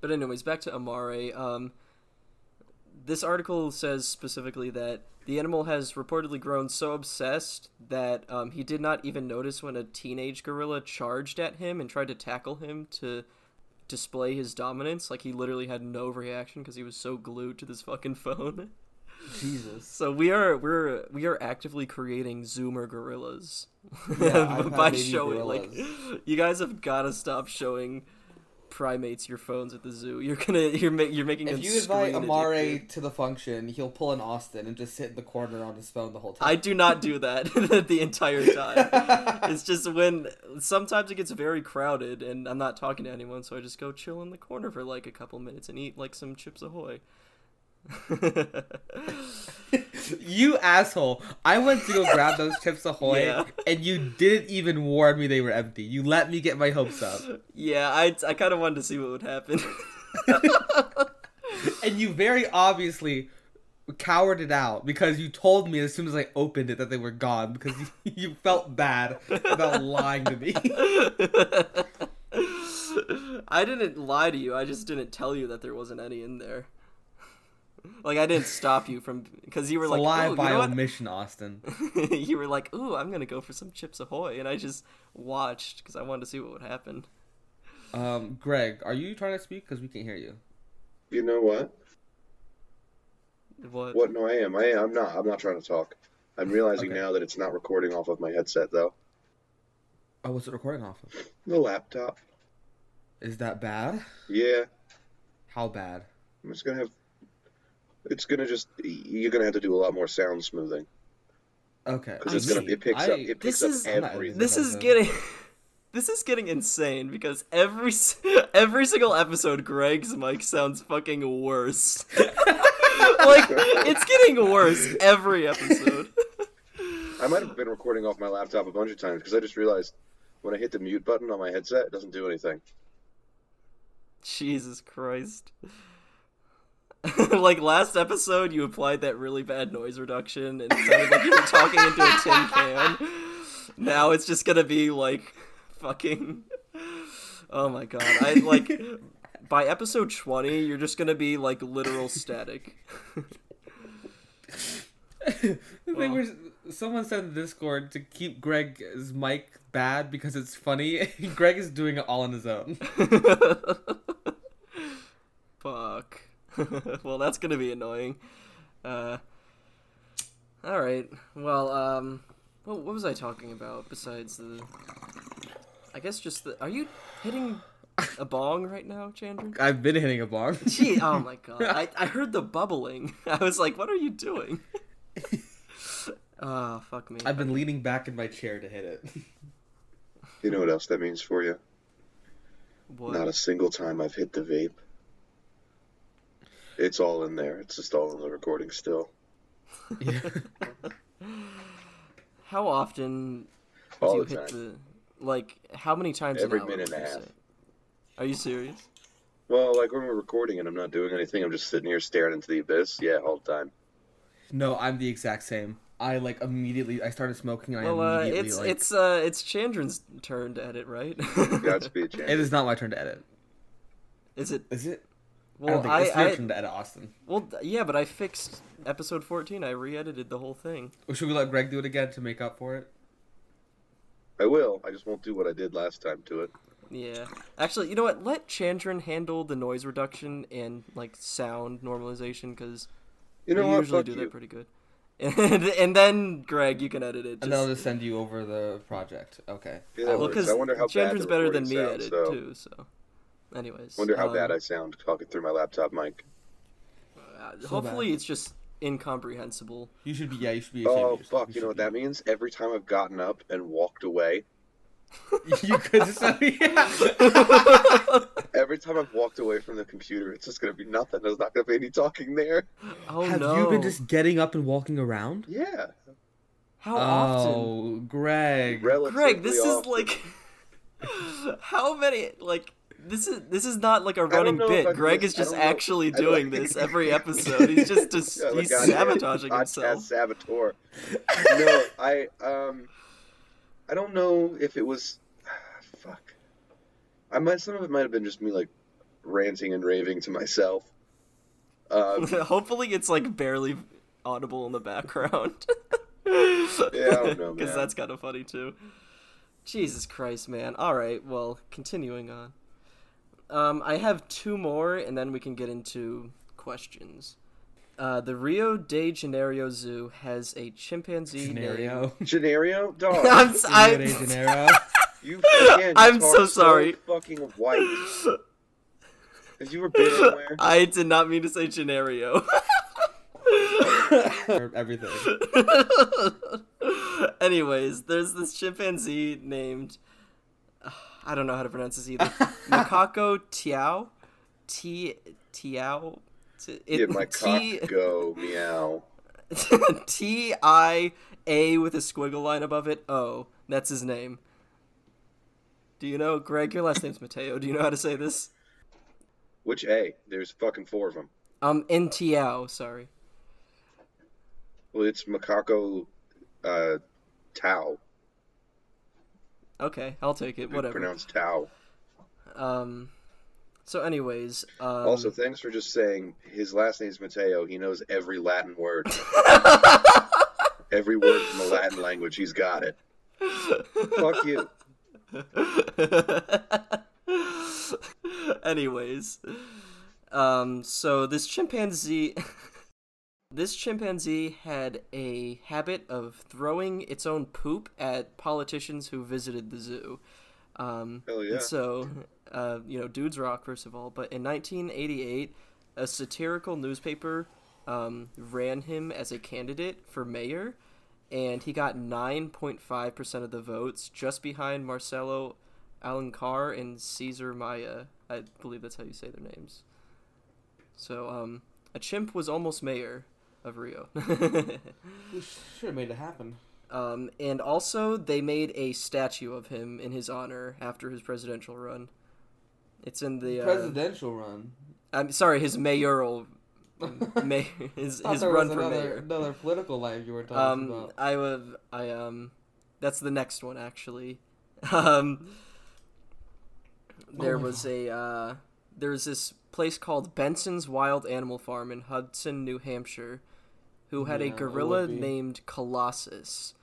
Speaker 1: But anyways back to amare um this article says specifically that the animal has reportedly grown so obsessed that um, he did not even notice when a teenage gorilla charged at him and tried to tackle him to display his dominance. Like he literally had no reaction because he was so glued to this fucking phone.
Speaker 3: Jesus.
Speaker 1: So we are we're we are actively creating Zoomer gorillas
Speaker 3: Yeah,
Speaker 1: by showing like you guys have got to stop showing primates your phones at the zoo. You're gonna you're ma- you're making
Speaker 3: If you invite Amare
Speaker 1: addicted.
Speaker 3: to the function, he'll pull an Austin and just sit in the corner on his phone the whole time.
Speaker 1: I do not do that the entire time. it's just when sometimes it gets very crowded and I'm not talking to anyone, so I just go chill in the corner for like a couple minutes and eat like some Chips Ahoy.
Speaker 3: you asshole! I went to go grab those Chips Ahoy,
Speaker 1: Yeah.
Speaker 3: and you didn't even warn me they were empty. You let me get my hopes up,
Speaker 1: yeah, I I kind of wanted to see what would happen.
Speaker 3: and you very obviously cowered it out because you told me as soon as I opened it that they were gone because you, you felt bad about lying to me.
Speaker 1: I didn't lie to you. I just didn't tell you that there wasn't any in there. Like I didn't stop you from because you were
Speaker 3: It's
Speaker 1: like,
Speaker 3: a lie
Speaker 1: "Ooh, you
Speaker 3: by
Speaker 1: know what?"
Speaker 3: omission, Austin.
Speaker 1: you were like, "Ooh, I'm gonna go for some Chips Ahoy," and I just watched because I wanted to see what would happen.
Speaker 3: Um, Greg, are you trying to speak? Because we can't hear you.
Speaker 2: You know what?
Speaker 1: What?
Speaker 2: What? No, I am. I am. I'm not. I'm not trying to talk. I'm realizing
Speaker 3: Okay.
Speaker 2: now that it's not recording off of my headset though.
Speaker 3: Oh, what's it recording off of?
Speaker 2: The laptop.
Speaker 3: Is that bad?
Speaker 2: Yeah.
Speaker 3: How bad?
Speaker 2: I'm just gonna have. It's gonna just. You're gonna have to do a lot more sound smoothing
Speaker 3: Okay.
Speaker 2: because
Speaker 1: I
Speaker 2: it's gonna it picks
Speaker 3: I-
Speaker 2: up. It picks
Speaker 1: This
Speaker 2: up
Speaker 1: is-
Speaker 2: everything.
Speaker 1: This is getting. This is getting insane because every every single episode, Greg's mic sounds fucking worse. like it's getting worse every episode.
Speaker 2: I might have been recording off my laptop a bunch of times because I just realized when I hit the mute button on my headset, it doesn't do anything.
Speaker 1: Jesus Christ. like last episode, you applied that really bad noise reduction, and it sounded like you were talking into a tin can. Now it's just gonna be like fucking. Oh my god! I like by episode twenty, you're just gonna be like literal static.
Speaker 3: they
Speaker 1: Well.
Speaker 3: were, someone said in Discord to keep Greg's mic bad because it's funny. Greg is doing it all on his own.
Speaker 1: Fuck. well, that's gonna be annoying. Uh. All right. Well, um, what, what was I talking about besides the? I guess just the. Are you hitting a bong right now, Chandra?
Speaker 3: I've been hitting a bar.
Speaker 1: Gee, oh my god! I I heard the bubbling. I was like, what are you doing? Oh fuck me.
Speaker 3: I've been leaning back in my chair to hit it.
Speaker 2: You know what else that means for you?
Speaker 1: What?
Speaker 2: Not a single time I've hit the vape. It's all in there. It's just all in the recording still.
Speaker 3: Yeah.
Speaker 1: How often do
Speaker 2: All
Speaker 1: you
Speaker 2: the
Speaker 1: hit
Speaker 2: time.
Speaker 1: the? Like, how many times?
Speaker 2: Every
Speaker 1: an hour
Speaker 2: minute and a half.
Speaker 1: say? Are you serious?
Speaker 2: Well, like when we're recording and I'm not doing anything, I'm just sitting here staring into the abyss. Yeah, all the time.
Speaker 3: No, I'm the exact same. I like immediately. I started smoking. I
Speaker 1: Well, uh,
Speaker 3: immediately
Speaker 1: it's
Speaker 3: like.
Speaker 1: it's uh it's Chandran's turn to edit, right?
Speaker 2: Godspeed, Chan.
Speaker 3: It is not my turn to edit.
Speaker 1: Is it?
Speaker 3: Is it? I
Speaker 1: Well,
Speaker 3: don't think
Speaker 1: I,
Speaker 3: it's your
Speaker 1: I
Speaker 3: turn to edit, Austin.
Speaker 1: well yeah, but I fixed episode fourteen. I re-edited the whole thing.
Speaker 3: Or should we let Greg do it again to make up for it?
Speaker 2: I will. I just won't do what I did last time to it.
Speaker 1: Yeah, actually, you know what? Let Chandran handle the noise reduction and like sound normalization because
Speaker 2: You know
Speaker 1: we
Speaker 2: what?
Speaker 1: usually
Speaker 2: Fuck
Speaker 1: do
Speaker 2: you.
Speaker 1: that pretty good. And and then Greg, you can edit it.
Speaker 3: And then I'll
Speaker 1: Just,
Speaker 3: just send you over the project. Okay.
Speaker 2: Yeah,
Speaker 1: well, because
Speaker 2: I wonder how bad
Speaker 1: Chandran's better than me
Speaker 2: sounds,
Speaker 1: at it
Speaker 2: though.
Speaker 1: too. So, anyways,
Speaker 2: Wonder how
Speaker 1: um,
Speaker 2: bad I sound talking through my laptop mic.
Speaker 1: uh,
Speaker 3: So
Speaker 1: hopefully,
Speaker 3: bad.
Speaker 1: it's just incomprehensible.
Speaker 3: You should be. Yeah, you should be. ashamed
Speaker 2: Oh fuck! You know what that means? Every time I've gotten up and walked away,
Speaker 3: you could just. Yeah.
Speaker 2: every time I've walked away from the computer, it's just gonna be nothing. There's not gonna be any talking there.
Speaker 1: Oh
Speaker 3: Have
Speaker 1: no!
Speaker 3: you been just getting up and walking around?
Speaker 2: Yeah,
Speaker 1: How often?
Speaker 3: Oh, Greg.
Speaker 2: relatively
Speaker 1: Greg, this is like how many like this is this is not like a running bit. Greg is just
Speaker 2: don't know-
Speaker 1: actually doing this every episode. He's just
Speaker 2: Yeah, like
Speaker 1: he's
Speaker 2: goddamn
Speaker 1: sabotaging himself.
Speaker 2: Saboteur. no, I um, I don't know if it was. Fuck. I might. Some of it might have been just me like ranting and raving to myself. Um,
Speaker 1: Hopefully, it's like barely audible in the background.
Speaker 2: Yeah, I don't know,
Speaker 1: Because that's kind of funny too. Jesus Christ, man. All right, well, continuing on. Um, I have two more, and then we can get into questions. Uh, the Rio de Janeiro Zoo has a chimpanzee. named-
Speaker 3: Scenario.
Speaker 2: Gennario, dog.
Speaker 1: I'm, s-
Speaker 3: Rio de
Speaker 1: I,
Speaker 3: Janeiro.
Speaker 2: You again, you
Speaker 1: I'm
Speaker 2: talk
Speaker 1: so sorry.
Speaker 2: fucking white. Have you ever been anywhere?
Speaker 1: I did not mean to say Genario.
Speaker 3: Everything.
Speaker 1: Anyways, there's this chimpanzee named I don't know how to pronounce this either. Macaco Tiao, T Tiao. T-
Speaker 2: yeah, my
Speaker 1: T
Speaker 2: cock go meow.
Speaker 1: T I A with a squiggle line above it. O. That's his name. Do you know, Greg? Your last name's Mateo. Do you know how to say this?
Speaker 2: Which A? There's fucking four of them.
Speaker 1: Um, Ntiao. Sorry.
Speaker 2: Well, it's macaco, uh, Tau.
Speaker 1: Okay, I'll take it. Whatever.
Speaker 2: Pronounced Tau.
Speaker 1: Um, So, anyways, um,
Speaker 2: also, thanks for just saying his last name's Mateo. He knows every Latin word, every word from the Latin language. He's got it. Fuck you.
Speaker 1: Anyways, um, so this chimpanzee, this chimpanzee had a habit of throwing its own poop at politicians who visited the zoo. Um,
Speaker 2: Hell yeah.
Speaker 1: so, uh, you know, dudes rock first of all. But in 1988, a satirical newspaper um, ran him as a candidate for mayor, and he got 9.5 percent of the votes, just behind Marcelo Alencar and Cesar Maia. I believe that's how you say their names. So, um, a chimp was almost mayor of Rio.
Speaker 3: We should have made it happen.
Speaker 1: um, and also, they made a statue of him in his honor after his presidential run. It's in the. Uh,
Speaker 3: Presidential run.
Speaker 1: I'm sorry, his mayoral. May, his his run for
Speaker 3: another,
Speaker 1: mayor.
Speaker 3: another political life you were talking
Speaker 1: Um,
Speaker 3: about.
Speaker 1: I would, I um, that's the next one actually. Um, there
Speaker 3: Oh
Speaker 1: was a uh, there was this place called Benson's Wild Animal Farm in Hudson, New Hampshire, who had
Speaker 3: Yeah,
Speaker 1: a gorilla named Colossus,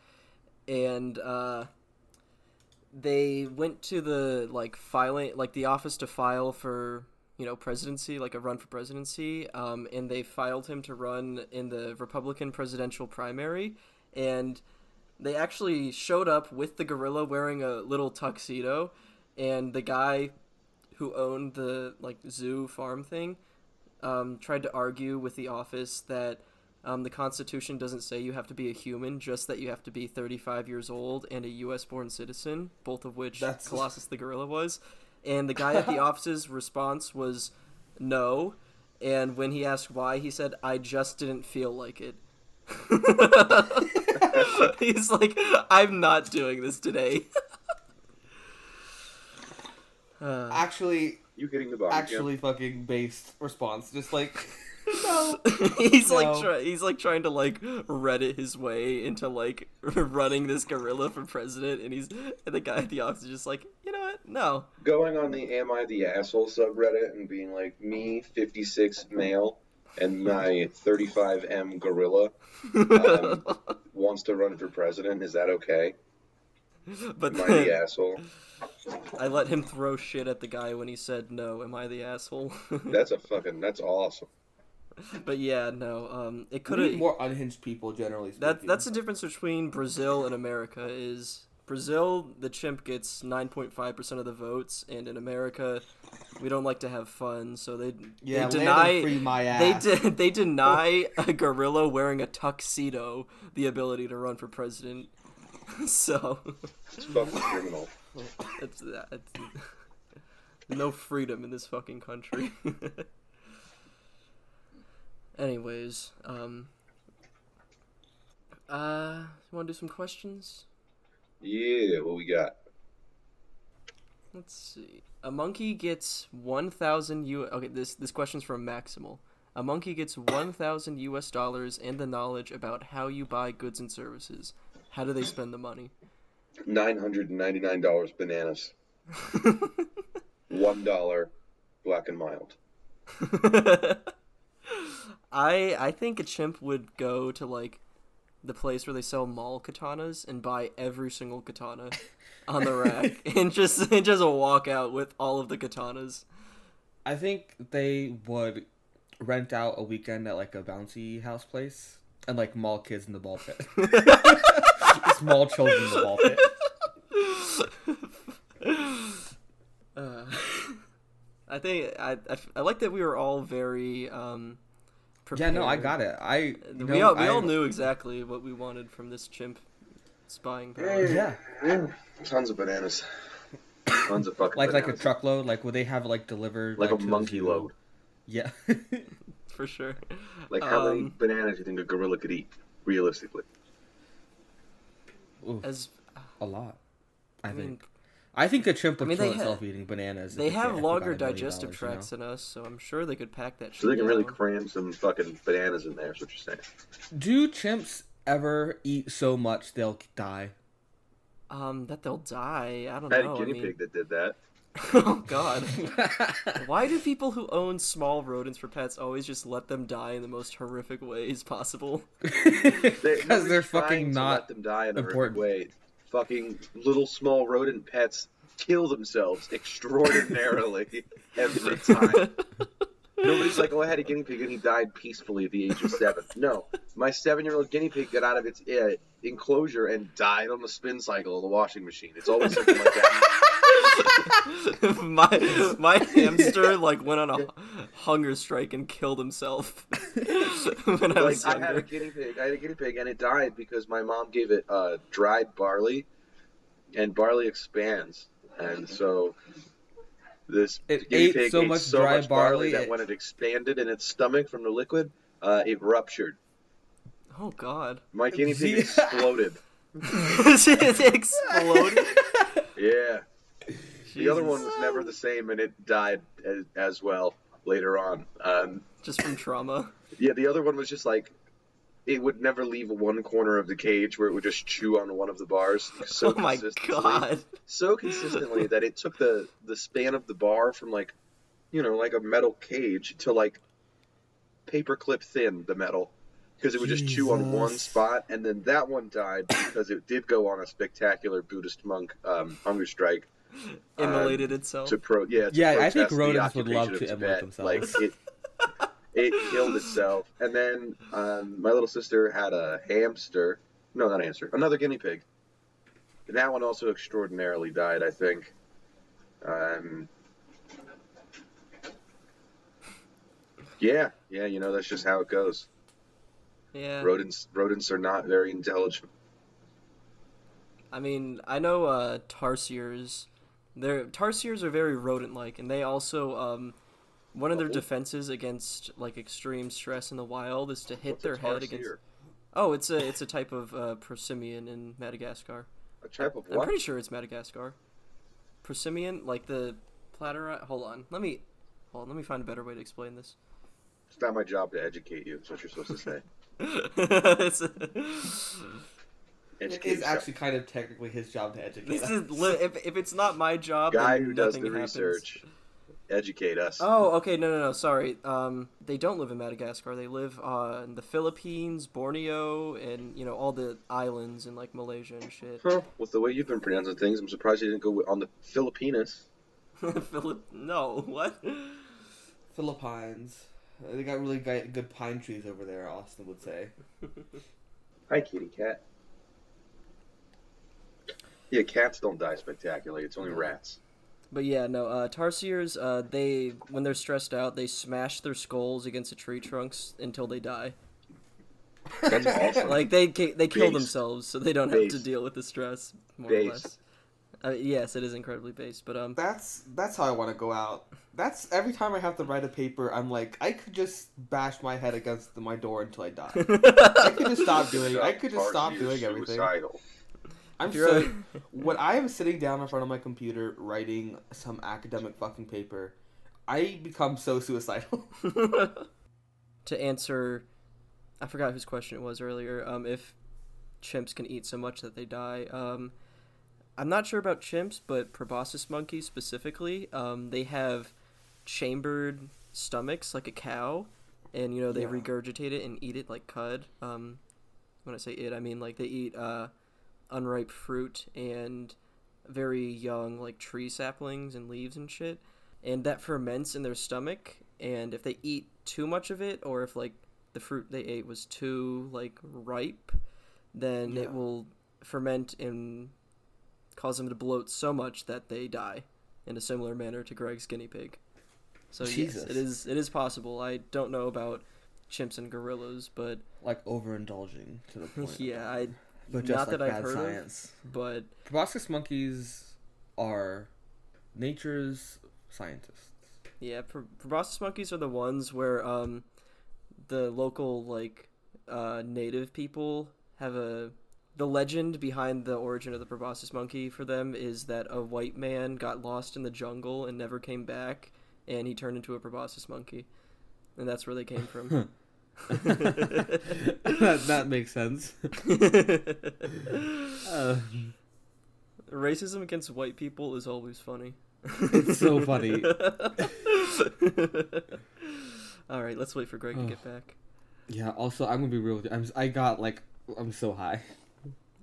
Speaker 1: and uh, they went to the like filing like the office to file for you know presidency like a run for presidency. Um, and they filed him to run in the republican presidential primary. And they actually showed up with the gorilla wearing a little tuxedo. And the guy who owned the like zoo farm thing um, tried to argue with the office that um, the Constitution doesn't say you have to be a human, just that you have to be 35 years old and a U.S. born citizen, both of which
Speaker 3: That's-
Speaker 1: Colossus the gorilla was. And the guy at the office's response was no. And when he asked why, he said, I just didn't feel like it. He's like, I'm not doing this today. Uh,
Speaker 3: Actually,
Speaker 2: You hitting the bottom.
Speaker 3: actually fucking based response. Just like, no.
Speaker 1: he's like try- he's like trying to like Reddit his way into like running this gorilla for president, and he's and the guy at the office is just like, you know what? No.
Speaker 2: Going on the Am I the Asshole subreddit and being like, me, 56 male, and my 35M gorilla um, wants to run for president. Is that okay?
Speaker 1: but
Speaker 2: Am I the asshole?
Speaker 1: I let him throw shit at the guy when he said no. Am I the asshole?
Speaker 2: That's a fucking, that's awesome.
Speaker 1: but yeah, no. Um, it could
Speaker 3: We need
Speaker 1: have.
Speaker 3: more unhinged people, generally speaking.
Speaker 1: That that's the difference between Brazil and America. Is Brazil the chimp gets nine point five percent of the votes, and in America, we don't like to have fun, so they
Speaker 3: yeah.
Speaker 1: they deny
Speaker 3: and free my
Speaker 1: they
Speaker 3: ass.
Speaker 1: de- they deny a gorilla wearing a tuxedo the ability to run for president. so
Speaker 2: It's fucking criminal.
Speaker 1: it's, it's no freedom in this fucking country. Anyways, um, uh, you want to do some questions?
Speaker 2: Yeah, what we got?
Speaker 1: Let's see. A monkey gets 1,000 U. Okay, this this question's from Maximal. A monkey gets 1,000 U.S. dollars and the knowledge about how you buy goods and services. How do they spend the money?
Speaker 2: $999 bananas. $1 black and mild.
Speaker 1: I I think a chimp would go to like the place where they sell mall katanas and buy every single katana on the rack and just and just walk out with all of the katanas.
Speaker 3: I think they would rent out a weekend at like a bouncy house place and like mall kids in the ball pit. Small children in the ball pit.
Speaker 1: Uh, I think I I like that we were all very um
Speaker 3: Yeah, no, I got it. I
Speaker 1: we
Speaker 3: know,
Speaker 1: all we
Speaker 3: I-
Speaker 1: all knew exactly what we wanted from this chimp spying power.
Speaker 3: Yeah,
Speaker 2: Yeah, tons of bananas. Tons of fucking
Speaker 3: like like a truckload. Like would they have like delivered
Speaker 2: Like
Speaker 3: like,
Speaker 2: a
Speaker 3: to
Speaker 2: monkey
Speaker 3: zoo?
Speaker 2: load.
Speaker 3: Yeah.
Speaker 1: for sure.
Speaker 2: Like how many
Speaker 1: Um,
Speaker 2: bananas do you think a gorilla could eat, realistically?
Speaker 3: Ooh,
Speaker 1: As
Speaker 3: a lot. I,
Speaker 1: I mean,
Speaker 3: think. I think the chimp would
Speaker 1: I mean,
Speaker 3: kill
Speaker 1: they ha-
Speaker 3: itself eating bananas.
Speaker 1: they have
Speaker 3: had
Speaker 1: longer
Speaker 3: buy a million
Speaker 1: digestive
Speaker 3: dollars, you know?
Speaker 1: tracts than us, so I'm sure they could pack that shit.
Speaker 2: So they can really cram some fucking bananas in there. Is what you're saying?
Speaker 3: Do chimps ever eat so much they'll die?
Speaker 1: Um, that they'll die. I don't
Speaker 2: I had
Speaker 1: know.
Speaker 2: a
Speaker 1: I
Speaker 2: guinea
Speaker 1: mean,
Speaker 2: pig that did that.
Speaker 1: oh God. Why do people who own small rodents for pets always just let them die in the most horrific ways possible?
Speaker 3: Because they're
Speaker 2: nobody's trying
Speaker 3: fucking not.
Speaker 2: let them die in a horrific
Speaker 3: important.
Speaker 2: way. Fucking little small rodent pets kill themselves extraordinarily every time. Nobody's like, oh, I had a guinea pig and he died peacefully at the age of seven. No, my seven-year-old guinea pig got out of its uh, enclosure and died on the spin cycle of the washing machine. It's always something like that.
Speaker 1: my my hamster like went on a hunger strike and killed himself when I was
Speaker 2: like I had a guinea pig. I had a guinea pig, and it died because my mom gave it uh, dried barley, and barley expands, and so this
Speaker 3: It
Speaker 2: guinea
Speaker 3: ate
Speaker 2: pig
Speaker 3: so
Speaker 2: ate
Speaker 3: much
Speaker 2: so
Speaker 3: dry
Speaker 2: much barley,
Speaker 3: barley,
Speaker 2: that
Speaker 3: it-
Speaker 2: when it expanded in its stomach from the liquid, uh, it ruptured.
Speaker 1: Oh God!
Speaker 2: My guinea pig
Speaker 3: Yeah.
Speaker 2: exploded.
Speaker 1: it exploded.
Speaker 2: Yeah, the other one was never the same, and it died as, as well later on. Um,
Speaker 1: Just from trauma.
Speaker 2: Yeah, the other one was just like it would never leave one corner of the cage where it would just chew on one of the bars so
Speaker 1: oh my
Speaker 2: consistently,
Speaker 1: God!
Speaker 2: so consistently that it took the the span of the bar from like, you know, like a metal cage to like paperclip thin the metal because it would just chew on one spot, and then that one died because it did go on a spectacular Buddhist monk um, hunger strike
Speaker 1: Immolated itself.
Speaker 2: to pro yeah to
Speaker 3: Yeah, I think rodents would love to
Speaker 2: of
Speaker 3: immolate
Speaker 2: Tibet. Like
Speaker 3: themselves.
Speaker 2: it, it killed itself, and then um, my little sister had a hamster. No, not a hamster. Another guinea pig. And that one also extraordinarily died. I think. Um, yeah, yeah. You know that's just how it goes.
Speaker 1: yeah.
Speaker 2: Rodents, rodents are not very intelligent.
Speaker 1: I mean, I know uh, tarsiers. They're tarsiers are very rodent-like, and they also um, one of their defenses against like extreme stress in the wild is to hit
Speaker 2: What's a
Speaker 1: their head against.
Speaker 2: tarsier?
Speaker 1: Oh, it's a it's a type of uh, prosimian in Madagascar.
Speaker 2: A type of what?
Speaker 1: I'm pretty sure it's Madagascar. Prosimian, like the platyri. Hold on, let me hold on. Let me find a better way to explain this.
Speaker 2: It's not my job to educate you. That's what you're supposed to say.
Speaker 1: It's-
Speaker 3: It
Speaker 2: Educate
Speaker 3: is actually kind of technically his job to educate
Speaker 1: this
Speaker 3: us.
Speaker 1: is li- if, if it's not my job,
Speaker 2: guy
Speaker 1: then
Speaker 2: who does the
Speaker 1: nothing happens.
Speaker 2: research. Educate us.
Speaker 1: Oh, okay, no, no, no. Sorry. Um, they don't live in Madagascar. They live uh, in the Philippines, Borneo, and you know all the islands in like Malaysia and shit.
Speaker 2: Huh. With the way you've been pronouncing things, I'm surprised you didn't go on the Filipinas.
Speaker 1: Philip? No, what?
Speaker 3: Philippines. They got really good good pine trees over there. Austin would say.
Speaker 2: Hi, kitty cat. Yeah, cats don't die spectacularly. It's only rats.
Speaker 1: But yeah, no. Uh, tarsiers, uh, they when they're stressed out, they smash their skulls against the tree trunks until they die.
Speaker 2: That's awesome.
Speaker 1: Like they they kill
Speaker 2: Based.
Speaker 1: themselves, so they don't have to deal with the stress. More or less. Uh, yes, it is incredibly based, but um,
Speaker 3: That's that's how I want to go out. That's every time I have to write a paper, I'm like, I could just bash my head against the, my door until I die. I could just stop doing. I could just stop
Speaker 2: Tarsier
Speaker 3: doing everything.
Speaker 2: Suicidal.
Speaker 3: I'm so when I am sitting down in front of my computer writing some academic fucking paper, I become so suicidal.
Speaker 1: to answer, I forgot whose question it was earlier. Um, if chimps can eat so much that they die. Um, I'm not sure about chimps, but proboscis monkeys specifically, um, they have chambered stomachs like a cow, and you know they
Speaker 3: Yeah.
Speaker 1: regurgitate it and eat it like cud. Um, when I say it, I mean like they eat uh, unripe fruit and very young like tree saplings and leaves and shit, and that ferments in their stomach. And if they eat too much of it, or if like the fruit they ate was too like ripe, then
Speaker 3: Yeah.
Speaker 1: it will ferment and cause them to bloat so much that they die in a similar manner to Greg's guinea pig. So
Speaker 3: Jesus.
Speaker 1: yes, it is it is possible. I don't know about chimps and gorillas, but
Speaker 3: like overindulging to the point.
Speaker 1: yeah, I
Speaker 3: but just
Speaker 1: not
Speaker 3: like
Speaker 1: that I've
Speaker 3: bad
Speaker 1: heard of.
Speaker 3: science.
Speaker 1: but
Speaker 3: Proboscis monkeys are nature's scientists.
Speaker 1: yeah, pro- proboscis monkeys are the ones where um the local like uh native people have a the legend behind the origin of the proboscis monkey for them is that a white man got lost in the jungle and never came back and he turned into a proboscis monkey and that's where they came from
Speaker 3: that, that makes sense. Uh,
Speaker 1: Racism against white people is always funny.
Speaker 3: It's so funny.
Speaker 1: All right, let's wait for Greg to get back.
Speaker 3: Yeah. Also, I'm gonna be real with you. I'm. I got like. I'm so high.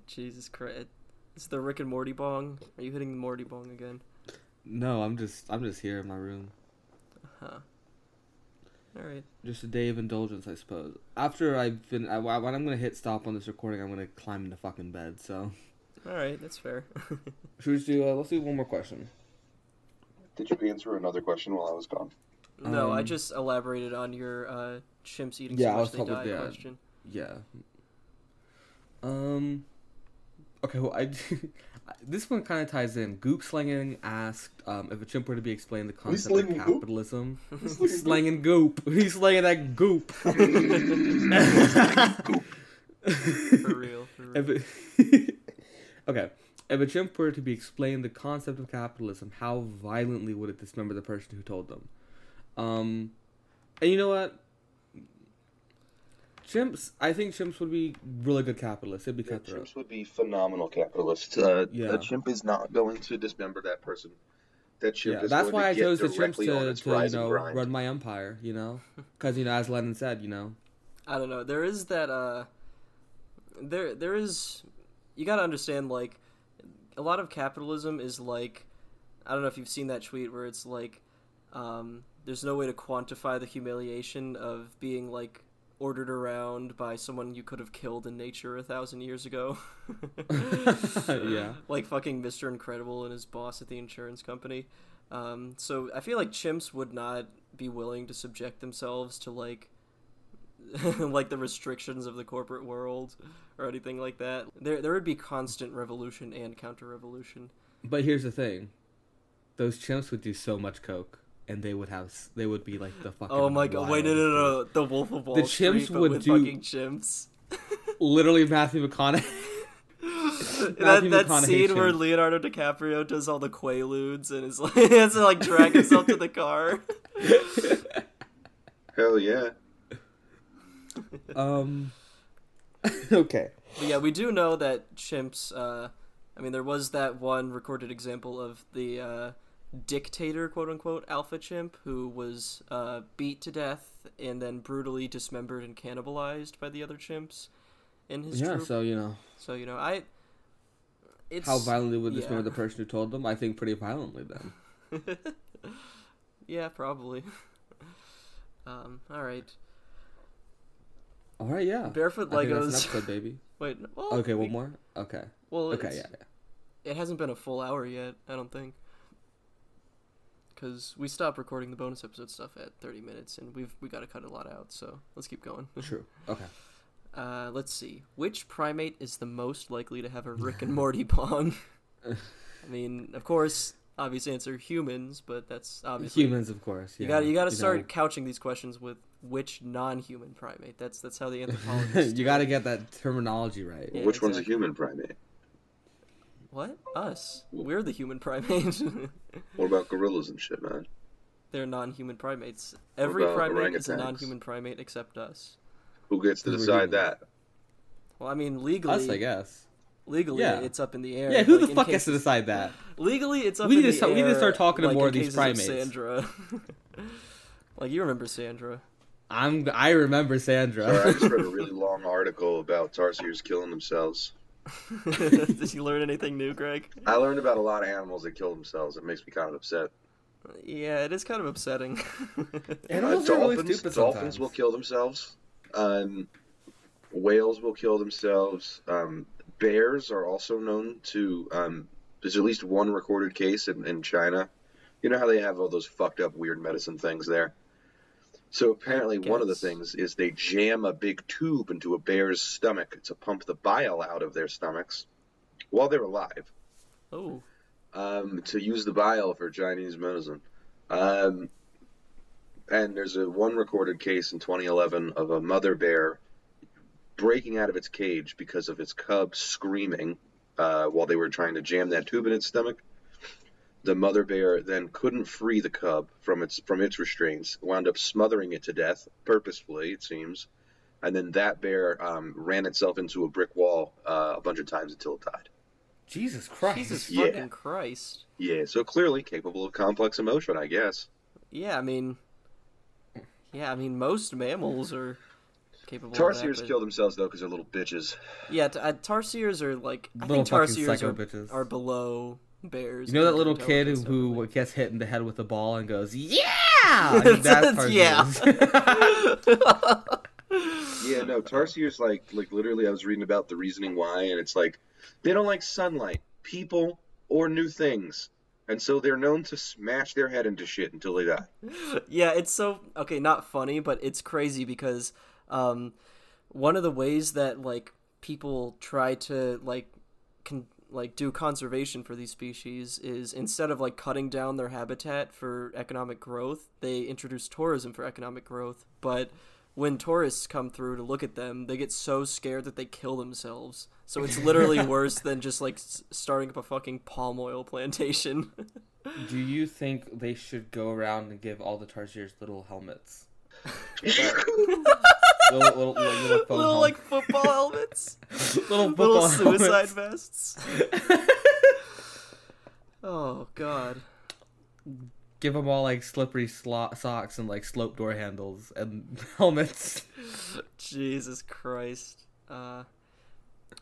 Speaker 1: Jesus Christ. It's the Rick and Morty bong. Are you hitting the Morty bong again?
Speaker 3: No, I'm just. I'm just here in my room.
Speaker 1: Huh. All right.
Speaker 3: Just a day of indulgence, I suppose. After I've been, I, when I'm gonna hit stop on this recording, I'm gonna climb into fucking bed. So,
Speaker 1: All right, that's fair.
Speaker 3: should we do? Uh, let's do one more question.
Speaker 2: Did you answer another question while I was gone?
Speaker 1: no, I
Speaker 3: Um,
Speaker 1: just elaborated on your uh, chimps eating
Speaker 3: Yeah, I
Speaker 1: so much
Speaker 3: was
Speaker 1: they
Speaker 3: talking-
Speaker 1: die
Speaker 3: yeah.
Speaker 1: question.
Speaker 3: Yeah. Um. Okay. Well, I. this one kind of ties in. Goop slanging asked um, if a chimp were to be explained the concept of
Speaker 2: slinging goop?
Speaker 3: capitalism.
Speaker 2: slinging
Speaker 3: slanging goop. He's slanging that goop.
Speaker 1: For real. For real.
Speaker 3: If it- okay. If a chimp were to be explained the concept of capitalism, how violently would it dismember the person who told them? Um, and you know what? Chimps, I think chimps would be really good capitalists. They'd be
Speaker 2: Yeah,
Speaker 3: cutthroat.
Speaker 2: chimps would be phenomenal capitalists. Uh,
Speaker 3: Yeah.
Speaker 2: A chimp is not going to dismember that person. That chimp
Speaker 3: Yeah,
Speaker 2: is
Speaker 3: that's
Speaker 2: going
Speaker 3: why
Speaker 2: to
Speaker 3: I chose the chimps to, to you know
Speaker 2: grind.
Speaker 3: run my empire. You know, because you know, as Lenin said, you know,
Speaker 1: I don't know. There is that. Uh, there, there is. You gotta understand, like, a lot of capitalism is like. I don't know if you've seen that tweet where it's like, um, there's no way to quantify the humiliation of being like ordered around by someone you could have killed in nature a thousand years ago.
Speaker 3: Yeah.
Speaker 1: Like fucking Mr. Incredible and his boss at the insurance company. Um, so I feel like chimps would not be willing to subject themselves to like like the restrictions of the corporate world or anything like that. There there would be constant revolution and counter revolution.
Speaker 3: but here's the thing: those chimps would do so much coke, and they would have, they would be like the fucking.
Speaker 1: Oh my god! Wait, no, no, no! The Wolf of Wall
Speaker 3: The
Speaker 1: Street,
Speaker 3: chimps
Speaker 1: but
Speaker 3: would
Speaker 1: with
Speaker 3: do-
Speaker 1: fucking chimps.
Speaker 3: Literally, Matthew McConaughey.
Speaker 1: that
Speaker 3: Matthew
Speaker 1: that
Speaker 3: McConaughey
Speaker 1: scene where. Leonardo DiCaprio does all the quaaludes and is like he has to like drag himself to the car.
Speaker 2: Hell yeah.
Speaker 3: um. okay.
Speaker 1: But yeah, we do know that chimps. Uh, I mean, there was that one recorded example of the uh, dictator, quote unquote, alpha chimp who was uh, beat to death and then brutally dismembered and cannibalized by the other chimps in his
Speaker 3: Yeah.
Speaker 1: troop.
Speaker 3: So you know
Speaker 1: So you know, I. It's
Speaker 3: how violently would dismember
Speaker 1: yeah.
Speaker 3: the person who told them? I think pretty violently then.
Speaker 1: yeah, probably. um. All right.
Speaker 3: All right. Yeah.
Speaker 1: Barefoot
Speaker 3: I think that's an
Speaker 1: Legos.
Speaker 3: episode, baby.
Speaker 1: Wait. Well,
Speaker 3: Okay.
Speaker 1: we-
Speaker 3: One more. Okay.
Speaker 1: Well,
Speaker 3: Okay. Yeah. yeah.
Speaker 1: It hasn't been a full hour yet, I don't think. Because we stopped recording the bonus episode stuff at 30 minutes, and we've we got to cut a lot out, so let's keep going.
Speaker 3: True. Okay.
Speaker 1: Uh, let's see. Which primate is the most likely to have a Rick and Morty bong? I mean, of course, obvious answer humans, but that's obviously
Speaker 3: Humans, of course.
Speaker 1: You got to you got to
Speaker 3: know.
Speaker 1: start couching these questions with which non-human primate. That's that's how the anthropologists.
Speaker 3: you got to get that terminology right.
Speaker 1: Yeah,
Speaker 2: Which one's a
Speaker 1: exactly.
Speaker 2: human primate?
Speaker 1: What? Us. We're the human primate.
Speaker 2: What about gorillas and shit, man?
Speaker 1: They're non-human primates. Every
Speaker 2: about
Speaker 1: primate is a non-human primate except us.
Speaker 2: Who gets to decide that?
Speaker 1: Well, I mean, legally,
Speaker 3: Us, I guess.
Speaker 1: legally,
Speaker 3: Yeah.
Speaker 1: it's up in the air.
Speaker 3: Yeah. Who
Speaker 1: like,
Speaker 3: the fuck gets to decide that?
Speaker 1: Legally, it's up
Speaker 3: We
Speaker 1: in
Speaker 3: to
Speaker 1: the
Speaker 3: start-
Speaker 1: air.
Speaker 3: we need to start talking to
Speaker 1: like,
Speaker 3: more
Speaker 1: in
Speaker 3: of these
Speaker 1: cases
Speaker 3: primates.
Speaker 1: Sandra. like you remember Sandra?
Speaker 3: I'm. I remember Sandra.
Speaker 2: Sorry, I just read a really long article about tarsiers killing themselves.
Speaker 1: Did you learn anything new, Greg?
Speaker 2: I learned about a lot of animals that kill themselves. It makes me kind of upset.
Speaker 1: Yeah, it is kind of upsetting.
Speaker 3: Animals
Speaker 2: Uh,
Speaker 3: are really
Speaker 2: dolphins,
Speaker 3: stupid
Speaker 2: dolphins
Speaker 3: sometimes.
Speaker 2: will kill themselves. Um, whales will kill themselves. Um, bears are also known to. Um, there's at least one recorded case in, in China. You know how they have all those fucked up weird medicine things there. So apparently, one of the things is they jam a big tube into a bear's stomach to pump the bile out of their stomachs while they're alive
Speaker 1: oh,
Speaker 2: um, to use the bile for Chinese medicine. Um, and there's a one recorded case in 2011 of a mother bear breaking out of its cage because of its cub screaming uh, while they were trying to jam that tube in its stomach. The mother bear then couldn't free the cub from its from its restraints, wound up smothering it to death purposefully, it seems, and then that bear um, ran itself into a brick wall uh, a bunch of times until it died.
Speaker 3: Jesus Christ.
Speaker 1: Jesus
Speaker 2: Yeah.
Speaker 1: fucking Christ.
Speaker 2: Yeah, so clearly capable of complex emotion, I guess.
Speaker 1: Yeah, I mean, yeah, I mean most mammals are capable. of that,
Speaker 2: Tarsiers
Speaker 1: but-
Speaker 2: kill themselves though because they're little bitches.
Speaker 1: Yeah, t- uh, tarsiers are like I
Speaker 3: Little
Speaker 1: think
Speaker 3: fucking
Speaker 1: tarsiers
Speaker 3: psycho
Speaker 1: are,
Speaker 3: bitches.
Speaker 1: are below bears.
Speaker 3: You know that little kid who,
Speaker 1: intelligence,
Speaker 3: who gets hit in the head with a ball and goes, "Yeah!" I think that's
Speaker 1: Yeah.
Speaker 3: Tarsiers.
Speaker 2: Yeah, no, Tarsiers like like literally I was reading about the reasoning why and it's like they don't like sunlight, people, or new things. And so they're known to smash their head into shit until they die.
Speaker 1: yeah, it's so okay, not funny, but it's crazy because um, one of the ways that like people try to like con- like do conservation for these species is instead of like cutting down their habitat for economic growth, they introduce tourism for economic growth. But when tourists come through to look at them, they get so scared that they kill themselves. So it's literally worse than just like s- starting up a fucking palm oil plantation.
Speaker 3: Do you think they should go around and give all the Tarsiers little helmets? little, little, little, little,
Speaker 1: like football helmets.
Speaker 3: little,
Speaker 1: little suicide
Speaker 3: helmets.
Speaker 1: vests. Oh god.
Speaker 3: Give them all like slippery socks and like slope door handles and helmets.
Speaker 1: Jesus Christ. Uh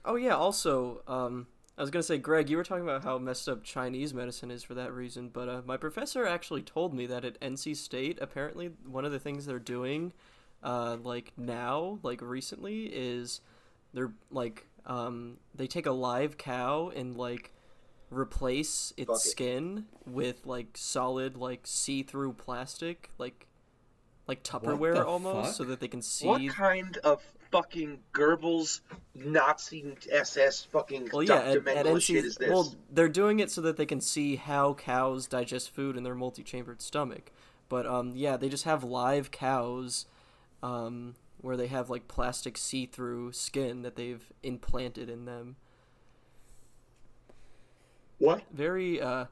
Speaker 1: Oh yeah, also, um I was gonna say, Greg, you were talking about how messed up Chinese medicine is for that reason, but uh, my professor actually told me that at NC State, apparently one of the things they're doing, uh, like now, like recently, is they're like, um, they take a live cow and like replace its
Speaker 2: Fuck it.
Speaker 1: skin with like solid, like see-through plastic, like like Tupperware almost,
Speaker 3: fuck?
Speaker 1: so that they can see.
Speaker 2: What kind of fucking Goebbels Nazi SS fucking
Speaker 1: Well, yeah,
Speaker 2: Dr.
Speaker 1: at, at NC,
Speaker 2: shit is this?
Speaker 1: well, they're doing it so that they can see how cows digest food in their multi-chambered stomach. But um, yeah, they just have live cows, um, where they have like plastic see-through skin that they've implanted in them.
Speaker 2: what?
Speaker 1: Very uh,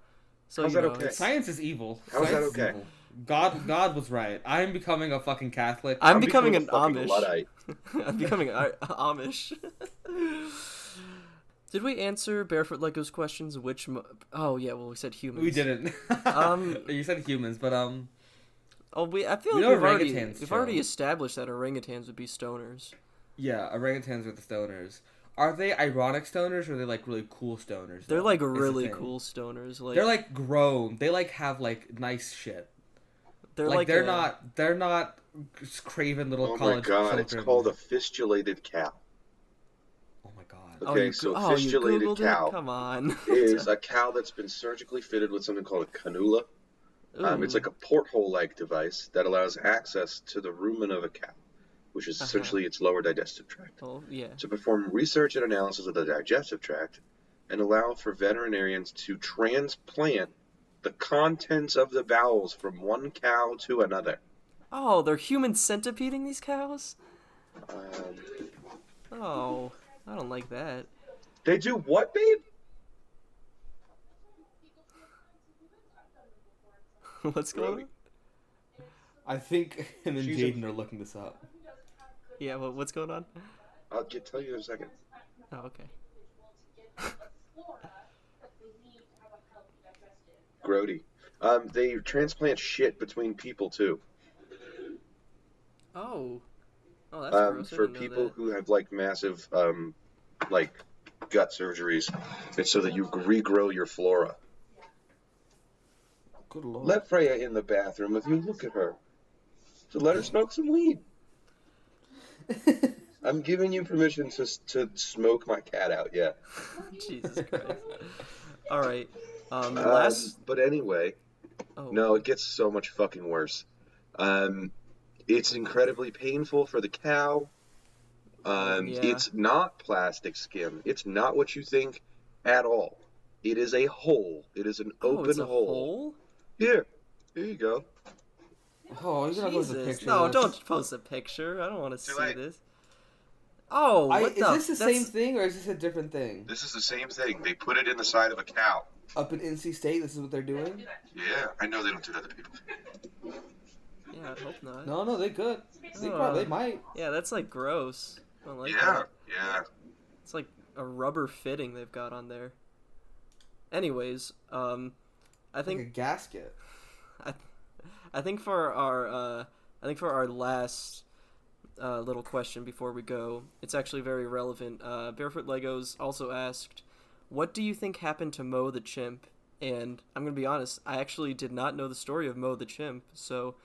Speaker 1: so
Speaker 2: How's
Speaker 1: you
Speaker 2: that
Speaker 1: know,
Speaker 2: okay?
Speaker 3: Science is evil.
Speaker 2: How is that
Speaker 3: Science
Speaker 2: okay?
Speaker 3: evil. God, God was right. I'm becoming a fucking Catholic.
Speaker 1: I'm, becoming,
Speaker 2: a
Speaker 1: an
Speaker 2: fucking
Speaker 1: Amish.
Speaker 2: Luddite.
Speaker 1: I'm becoming a, a Amish. Did we answer Barefoot Lego's questions? Which? Mo- oh yeah, well we said humans.
Speaker 3: we didn't.
Speaker 1: Um,
Speaker 3: you said humans, but um,
Speaker 1: Oh, we. I feel
Speaker 3: We
Speaker 1: like we've already
Speaker 3: orangutans
Speaker 1: we've already established that orangutans would be stoners.
Speaker 3: yeah, orangutans are the stoners. Are they ironic stoners or are they like really cool stoners?
Speaker 1: They're
Speaker 3: though,
Speaker 1: like
Speaker 3: is the
Speaker 1: really cool stoners. Like
Speaker 3: They're like grown. They like have like nice shit.
Speaker 1: they're
Speaker 3: like,
Speaker 1: like
Speaker 3: they're
Speaker 1: a-
Speaker 3: not they're not craven little
Speaker 2: Oh my
Speaker 3: college
Speaker 2: god, it's called a fistulated cow.
Speaker 3: Oh my god.
Speaker 1: Oh,
Speaker 2: Okay,
Speaker 1: you,
Speaker 2: so
Speaker 1: oh, you
Speaker 2: fistulated
Speaker 1: Googled
Speaker 2: cow
Speaker 1: It? Come on.
Speaker 2: is a cow that's been surgically fitted with something called a cannula. Um, it's like a porthole-like device that allows access to the rumen of a cow, which is
Speaker 1: Uh-huh.
Speaker 2: essentially its lower digestive tract,
Speaker 1: Oh yeah.
Speaker 2: to perform research and analysis of the digestive tract and allow for veterinarians to transplant the contents of the bowels from one cow to another.
Speaker 1: Oh, they're human centipeding these cows.
Speaker 2: Um,
Speaker 1: Oh, I don't like that.
Speaker 2: they do what, babe?
Speaker 1: What's going
Speaker 2: Really?
Speaker 1: on?
Speaker 3: I think him and
Speaker 2: She's a-
Speaker 3: Jaden are looking this up.
Speaker 1: Yeah. What, what's going on?
Speaker 2: I'll get tell you in a second.
Speaker 1: Oh, okay.
Speaker 2: Grody. Um, they transplant shit between people too.
Speaker 1: Oh. Oh, that's
Speaker 2: um,
Speaker 1: gross.
Speaker 2: For people
Speaker 1: that.
Speaker 2: who have like massive um, like gut surgeries. It's so that you regrow your flora.
Speaker 3: Good lord.
Speaker 2: Let Freya in the bathroom with you. Look at her. So let her smoke some weed. I'm giving you permission to to smoke my cat out. Yeah.
Speaker 1: Jesus Christ. All right. Um,
Speaker 2: Um,
Speaker 1: last.
Speaker 2: but anyway,
Speaker 1: Oh.
Speaker 2: no, it gets so much fucking worse. Um, it's incredibly painful for the cow. Um,
Speaker 1: Yeah.
Speaker 2: It's not plastic skin. It's not what you think at all. It is a hole. It is an
Speaker 1: Oh,
Speaker 2: open
Speaker 1: it's a
Speaker 2: hole.
Speaker 1: hole.
Speaker 2: Here, here you go.
Speaker 3: Oh, you're gonna post a
Speaker 1: Jesus.
Speaker 3: picture.
Speaker 1: No,
Speaker 3: of
Speaker 1: don't post a picture. I don't want to see
Speaker 2: late.
Speaker 1: this. Oh,
Speaker 3: I,
Speaker 1: what
Speaker 3: is
Speaker 1: the?
Speaker 3: this the
Speaker 1: that's-
Speaker 3: same thing or is this a different thing?
Speaker 2: This is the same thing. They put it in the side of a cow.
Speaker 3: Up in NC State, this is what they're doing?
Speaker 2: Yeah, I know they don't do that to people.
Speaker 1: Yeah, I hope not.
Speaker 3: No, no, they could. They
Speaker 1: Uh,
Speaker 3: probably they might.
Speaker 1: Yeah, that's like gross. I don't like
Speaker 2: yeah,
Speaker 1: that.
Speaker 2: yeah.
Speaker 1: It's like a rubber fitting they've got on there. anyways, um, I
Speaker 3: Like a
Speaker 1: think
Speaker 3: gasket.
Speaker 1: I I think for our uh, I think for our last uh, little question before we go, it's actually very relevant. Uh, Barefoot Legos also asked, "What do you think happened to Mo the chimp?" And I'm gonna be honest, I actually did not know the story of Mo the chimp, so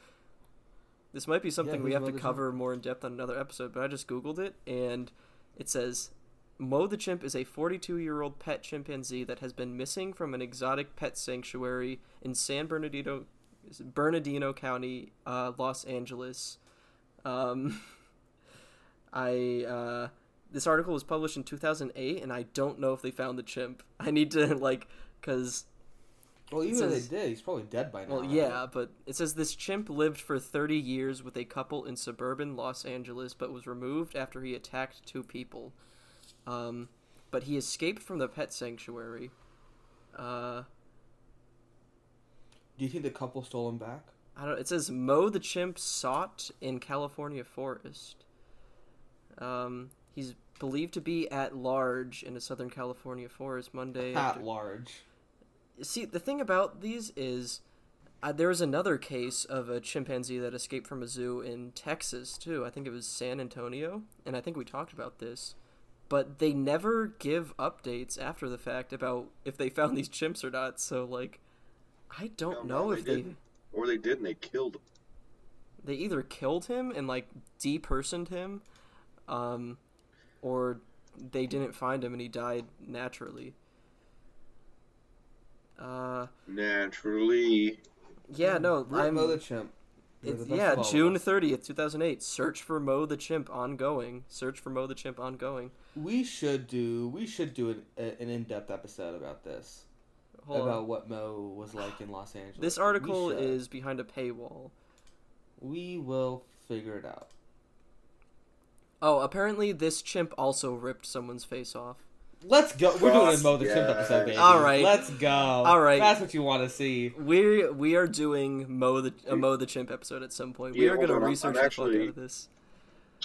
Speaker 1: this might be something we have
Speaker 3: Mo
Speaker 1: to cover more in depth on another episode. But I just googled it, and it says. Mo the chimp is a 42 year old pet chimpanzee that has been missing from an exotic pet sanctuary in San Bernardino, Bernardino County, uh, Los Angeles. Um, I uh, this article was published in 2008, and I don't know if they found the chimp. I need to like, cause
Speaker 3: Well, even
Speaker 1: says-
Speaker 3: if they did, he's probably dead by now.
Speaker 1: well,
Speaker 3: right?
Speaker 1: yeah, but it says this chimp lived for 30 years with a couple in suburban Los Angeles, but was removed after he attacked two people. Um, but he escaped from the pet sanctuary. Uh,
Speaker 3: Do you think the couple stole him back?
Speaker 1: I don't. It says Mo the chimp sought in California forest. Um, he's believed to be at large in a Southern California forest Monday.
Speaker 3: At
Speaker 1: after-
Speaker 3: large.
Speaker 1: See, the thing about these is uh, there was another case of a chimpanzee that escaped from a zoo in Texas too. I think it was San Antonio, and I think we talked about this. But they never give updates after the fact about if they found these chimps or not. So like, I don't
Speaker 2: No, no,
Speaker 1: know
Speaker 2: they
Speaker 1: if they
Speaker 2: didn't. Or they did and they killed him.
Speaker 1: they either killed him and like depersoned him, um, or they didn't find him and he died naturally. Uh,
Speaker 2: Naturally.
Speaker 1: yeah, no, I'm.
Speaker 3: Mo the chimp.
Speaker 1: Yeah, June thirtieth, two thousand eight. Search for Mo the chimp ongoing. Search for Mo the chimp ongoing.
Speaker 3: We should do. We should do an, an in-depth episode about this.
Speaker 1: Hold
Speaker 3: about
Speaker 1: on.
Speaker 3: what Mo was like in Los Angeles.
Speaker 1: This article is behind a paywall.
Speaker 3: We will figure it out.
Speaker 1: Oh, apparently this chimp also ripped someone's face off.
Speaker 3: Let's go. We're doing a Mo the Chimp
Speaker 2: yes.
Speaker 3: episode, baby.
Speaker 1: All right.
Speaker 3: Let's go.
Speaker 1: All right.
Speaker 3: That's what you want to see.
Speaker 1: We we are doing Mo the a Mo the chimp episode at some point. we
Speaker 2: Yeah,
Speaker 1: are
Speaker 2: hold
Speaker 1: gonna
Speaker 2: on, I'm-
Speaker 1: research
Speaker 2: I'm
Speaker 1: the fuck
Speaker 2: actually-
Speaker 1: out of this.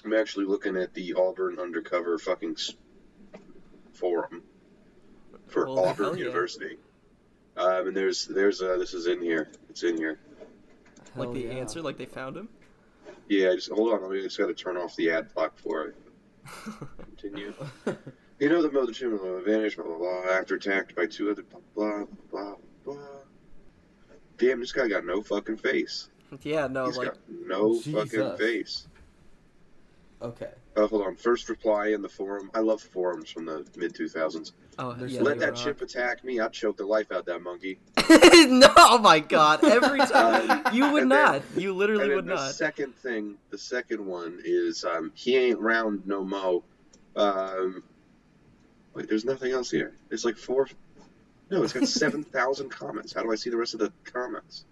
Speaker 2: I'm actually looking at the Auburn undercover fucking forum for
Speaker 1: Well, hell
Speaker 2: Auburn
Speaker 1: yeah.
Speaker 2: University. Um, and there's there's uh, this is in here. It's in here.
Speaker 1: Like the
Speaker 3: yeah.
Speaker 1: answer, like they found him.
Speaker 2: Yeah, just hold on. Let me just got to turn off the ad block for it. Continue. You know the mother chimney advantage, blah blah blah. After attacked by two other blah blah blah blah. Damn, this guy got no fucking face.
Speaker 1: yeah, no,
Speaker 2: He's
Speaker 1: like
Speaker 2: got no fucking face.
Speaker 3: okay.
Speaker 2: Oh, hold on. First reply in the forum. I love forums from the mid 2000s.
Speaker 1: oh yeah,
Speaker 2: Let that
Speaker 1: rock.
Speaker 2: chip attack me. I'd choke the life out that monkey.
Speaker 1: no, oh my god! Every time
Speaker 2: Um,
Speaker 1: you would
Speaker 2: and then-
Speaker 1: not. You literally
Speaker 2: and then
Speaker 1: would
Speaker 2: the
Speaker 1: not.
Speaker 2: second thing, the second one is um, he ain't round no mo. Um, wait, there's nothing else here. There's like four. No, it's got seven thousand comments. How do I see the rest of the comments?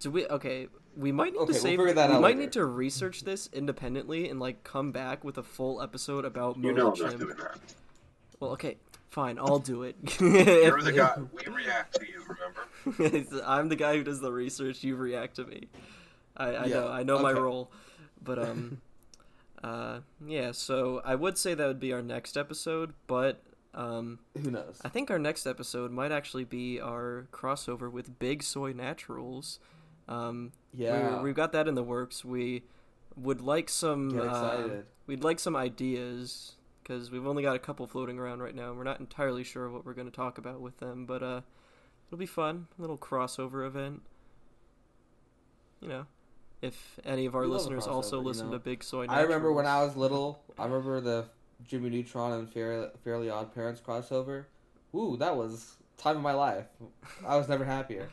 Speaker 1: Do we? Okay, we might need
Speaker 3: Okay,
Speaker 1: to
Speaker 3: we'll
Speaker 1: save.
Speaker 3: that
Speaker 1: we
Speaker 3: out
Speaker 1: might
Speaker 3: later.
Speaker 1: need to research this independently and like come back with a full episode about
Speaker 2: You know I'm not doing that.
Speaker 1: Well, okay, fine, I'll do it.
Speaker 2: You're the guy. We react to you. Remember?
Speaker 1: I'm the guy who does the research. You react to me. I, I
Speaker 3: Yeah,
Speaker 1: know. I know my role. But um, uh, yeah. So I would say that would be our next episode, but um,
Speaker 3: Who knows?
Speaker 1: I think our next episode might actually be our crossover with Big Soy Naturals. Um,
Speaker 3: Yeah.
Speaker 1: we we've got that in the works. We would like some.
Speaker 3: Get
Speaker 1: uh, we'd like some ideas because we've only got a couple floating around right now. and We're not entirely sure what we're going to talk about with them, but uh, it'll be fun. A little crossover event. You know, if any of our
Speaker 3: We
Speaker 1: listeners also
Speaker 3: crossover, you
Speaker 1: listen
Speaker 3: know.
Speaker 1: to Big Soy.
Speaker 3: I remember when I was little. I remember the Jimmy Neutron and Fair, Fairly Odd Parents crossover. Ooh, that was time of my life. I was never happier.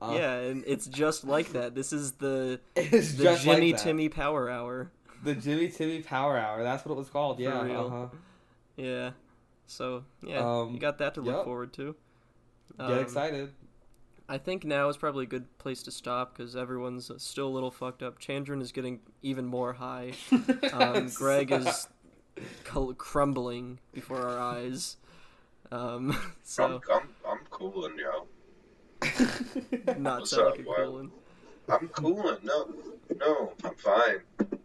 Speaker 3: Uh,
Speaker 1: yeah, and it's just like that. This is the
Speaker 3: it's
Speaker 1: the
Speaker 3: just
Speaker 1: Jimmy
Speaker 3: like that.
Speaker 1: Timmy Power Hour.
Speaker 3: The Jimmy Timmy Power Hour. That's what it was called. Yeah. Uh-huh.
Speaker 1: Yeah. So yeah,
Speaker 3: Um,
Speaker 1: you got that to look
Speaker 3: yep.
Speaker 1: forward to.
Speaker 3: Get
Speaker 1: Um,
Speaker 3: excited.
Speaker 1: I think now is probably a good place to stop because everyone's still a little fucked up. Chandran is getting even more high. Um, Greg is col- crumbling before our eyes. Um, so
Speaker 2: I'm, I'm, I'm cooling, yo.
Speaker 1: not
Speaker 2: What's
Speaker 1: sound
Speaker 2: up,
Speaker 1: like a cooling.
Speaker 2: I'm cooling. No, no, I'm fine.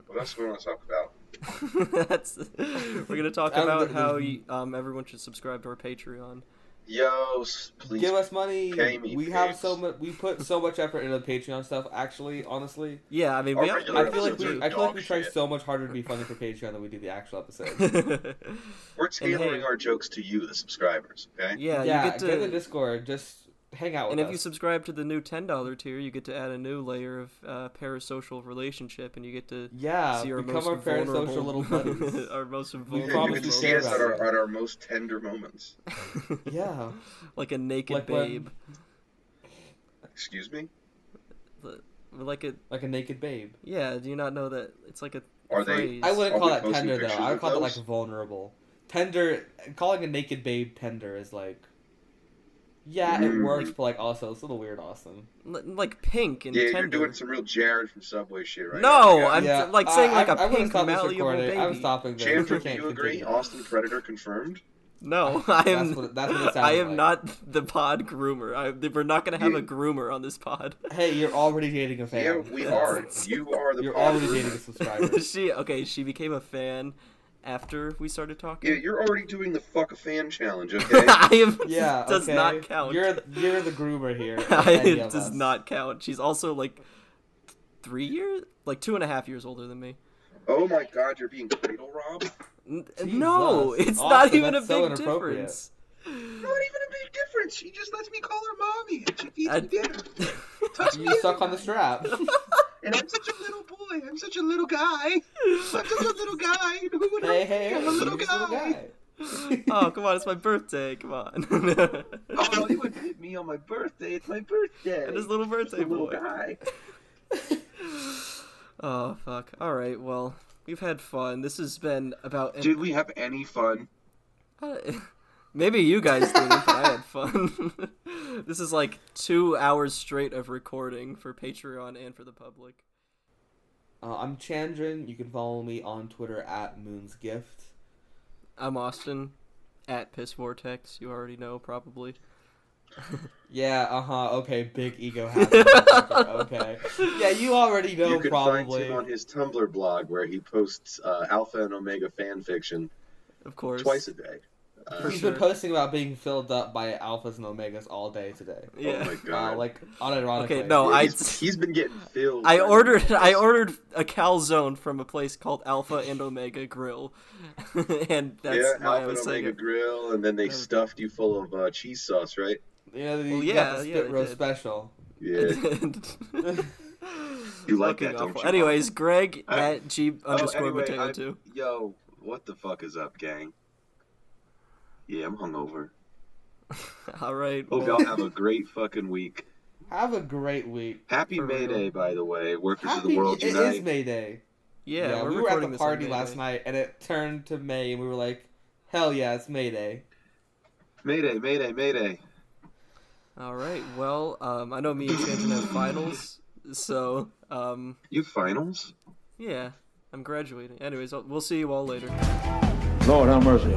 Speaker 2: What else do we want to talk about?
Speaker 1: That's we're gonna talk
Speaker 3: Um,
Speaker 1: about how you, um everyone should subscribe to our Patreon.
Speaker 2: Yo, please.
Speaker 3: Give us money.
Speaker 2: pay me,
Speaker 3: we have so much. We put so much effort into the Patreon stuff. Actually, honestly,
Speaker 1: Yeah, I mean, we have,
Speaker 3: I feel like we. I feel like we try
Speaker 2: shit.
Speaker 3: so much harder to be funny for Patreon than we do the actual episode.
Speaker 2: We're tailoring
Speaker 1: hey-
Speaker 2: our jokes to you, the subscribers. Okay.
Speaker 1: yeah,
Speaker 3: yeah,
Speaker 1: you get to.
Speaker 3: get in the Discord. Just hang out with
Speaker 1: and if
Speaker 3: us.
Speaker 1: you subscribe to the new ten dollar tier, you get to add a new layer of uh, parasocial relationship, and you get to
Speaker 3: yeah,
Speaker 1: see our
Speaker 3: become
Speaker 1: most
Speaker 3: our
Speaker 1: vulnerable,
Speaker 3: parasocial little buddies.
Speaker 1: our most
Speaker 3: We
Speaker 2: You,
Speaker 1: vulnerable.
Speaker 2: you
Speaker 3: promise
Speaker 2: get to see us at our, at our most tender moments.
Speaker 3: yeah.
Speaker 1: like a naked
Speaker 3: Like when-
Speaker 1: babe,
Speaker 2: Excuse me?
Speaker 1: like a
Speaker 3: Like a naked babe.
Speaker 1: yeah. Do you not know that it's like a
Speaker 2: Are they-
Speaker 3: I wouldn't call that tender though. I would
Speaker 2: of
Speaker 3: call it like vulnerable. Tender, calling a naked babe tender is like, yeah, it
Speaker 2: Mm.
Speaker 3: works, but like also it's a little weird, Austin.
Speaker 1: L- like pink and
Speaker 2: Yeah,
Speaker 1: tender.
Speaker 2: you're doing some real Jared from Subway shit right
Speaker 1: no,
Speaker 2: now.
Speaker 1: I'm
Speaker 3: yeah,
Speaker 1: like saying
Speaker 3: I-
Speaker 1: like a
Speaker 3: I, I wouldn't
Speaker 1: pink
Speaker 3: stop
Speaker 1: malleable baby.
Speaker 3: I'm stopping there.
Speaker 2: Chandler,
Speaker 3: We
Speaker 2: do
Speaker 3: can't
Speaker 2: you agree?
Speaker 3: continue.
Speaker 2: Austin Predator confirmed?
Speaker 1: No, I am.
Speaker 3: That's what- that's what it
Speaker 1: I am
Speaker 3: like.
Speaker 1: not the pod groomer. I, we're not gonna have a groomer on this pod.
Speaker 3: Hey, you're already dating a fan.
Speaker 2: Yeah, we are. You are the
Speaker 3: You're
Speaker 2: pod
Speaker 3: already
Speaker 2: groomer.
Speaker 3: dating a subscriber.
Speaker 1: she okay. She became a fan after we started talking.
Speaker 2: Yeah, you're already doing the fuck a fan challenge, okay?
Speaker 1: I am.
Speaker 3: Yeah,
Speaker 1: does
Speaker 3: okay.
Speaker 1: not count.
Speaker 3: You're the, you're the groomer here.
Speaker 1: I, it does
Speaker 3: us.
Speaker 1: not count. She's also like three years, like two and a half years older than me.
Speaker 2: oh my god, you're being cradle robbed?
Speaker 1: N- No, it's not
Speaker 3: Austin,
Speaker 1: even a
Speaker 3: that's so
Speaker 1: big
Speaker 3: inappropriate.
Speaker 1: difference.
Speaker 2: Not even a big difference. She just lets me call her mommy and she feeds
Speaker 1: I-
Speaker 2: me dinner. Touch me
Speaker 3: You suck on the strap.
Speaker 2: And I'm such a little boy. I'm such a little guy. I'm such a little guy. Who would
Speaker 3: hey, hey,
Speaker 2: I'm a little
Speaker 3: just a
Speaker 2: guy.
Speaker 1: oh come on, it's my birthday. Come on.
Speaker 2: Oh, you would hit me on my birthday. It's my birthday.
Speaker 1: and his little birthday
Speaker 2: little
Speaker 1: boy.
Speaker 2: guy.
Speaker 1: Oh fuck. All right. Well, we've had fun. This has been about.
Speaker 2: Did we have any fun?
Speaker 1: Uh, Maybe you guys didn't, but I had fun. this is like two hours straight of recording for Patreon and for the public.
Speaker 3: Uh, I'm Chandran. You can follow me on Twitter at Moon's Gift.
Speaker 1: I'm Austin at Piss Vortex. You already know, probably.
Speaker 3: Yeah, uh huh. Okay, big ego happy. okay. Yeah, you already know
Speaker 2: you can
Speaker 3: probably.
Speaker 2: find him on his Tumblr blog where he posts uh, Alpha and Omega fan fiction
Speaker 1: Of course.
Speaker 2: twice a day. Uh,
Speaker 1: For
Speaker 3: He's
Speaker 1: sure.
Speaker 3: been posting about being filled up by alphas and omegas all day today.
Speaker 1: Yeah.
Speaker 2: Oh my god.
Speaker 3: Wow, like unironically.
Speaker 1: Okay, no,
Speaker 2: Yeah,
Speaker 1: I-
Speaker 2: he's, he's been getting filled.
Speaker 1: I
Speaker 2: by
Speaker 1: ordered
Speaker 2: the
Speaker 1: I ordered a calzone from a place called Alpha and Omega Grill, and that's
Speaker 2: yeah,
Speaker 1: why I
Speaker 2: Alpha
Speaker 1: was
Speaker 2: and Omega
Speaker 1: it.
Speaker 2: grill, and then they
Speaker 1: That
Speaker 2: stuffed you full of uh, cheese sauce, right?
Speaker 3: You know, you
Speaker 1: Well, yeah,
Speaker 3: the
Speaker 1: yeah,
Speaker 3: spit
Speaker 1: they
Speaker 3: roast special.
Speaker 2: Yeah. You like
Speaker 1: Fucking
Speaker 2: that, don't you?
Speaker 1: Anyways, Greg
Speaker 2: I-
Speaker 1: at G underscore
Speaker 2: anyway,
Speaker 1: Mateo
Speaker 2: I-
Speaker 1: two.
Speaker 2: Yo, what the fuck is up, gang? Yeah, I'm hungover.
Speaker 1: All right.
Speaker 2: Hope
Speaker 1: well,
Speaker 2: y'all have a great fucking week.
Speaker 3: Have a great week.
Speaker 2: Happy
Speaker 1: For
Speaker 2: May
Speaker 1: real.
Speaker 2: Day, by the way. Workers of the world
Speaker 3: it
Speaker 2: unite.
Speaker 3: is May Day.
Speaker 1: yeah, we're
Speaker 3: we were at the party last night, and it turned to May, and we were like, "Hell yeah, it's May Day."
Speaker 2: Mayday, Mayday, Mayday.
Speaker 1: All right. Well, um, I know me and Shannon have finals, so um,
Speaker 2: You finals?
Speaker 1: yeah, I'm graduating. Anyways, I'll, we'll see you all later.
Speaker 4: Lord have mercy.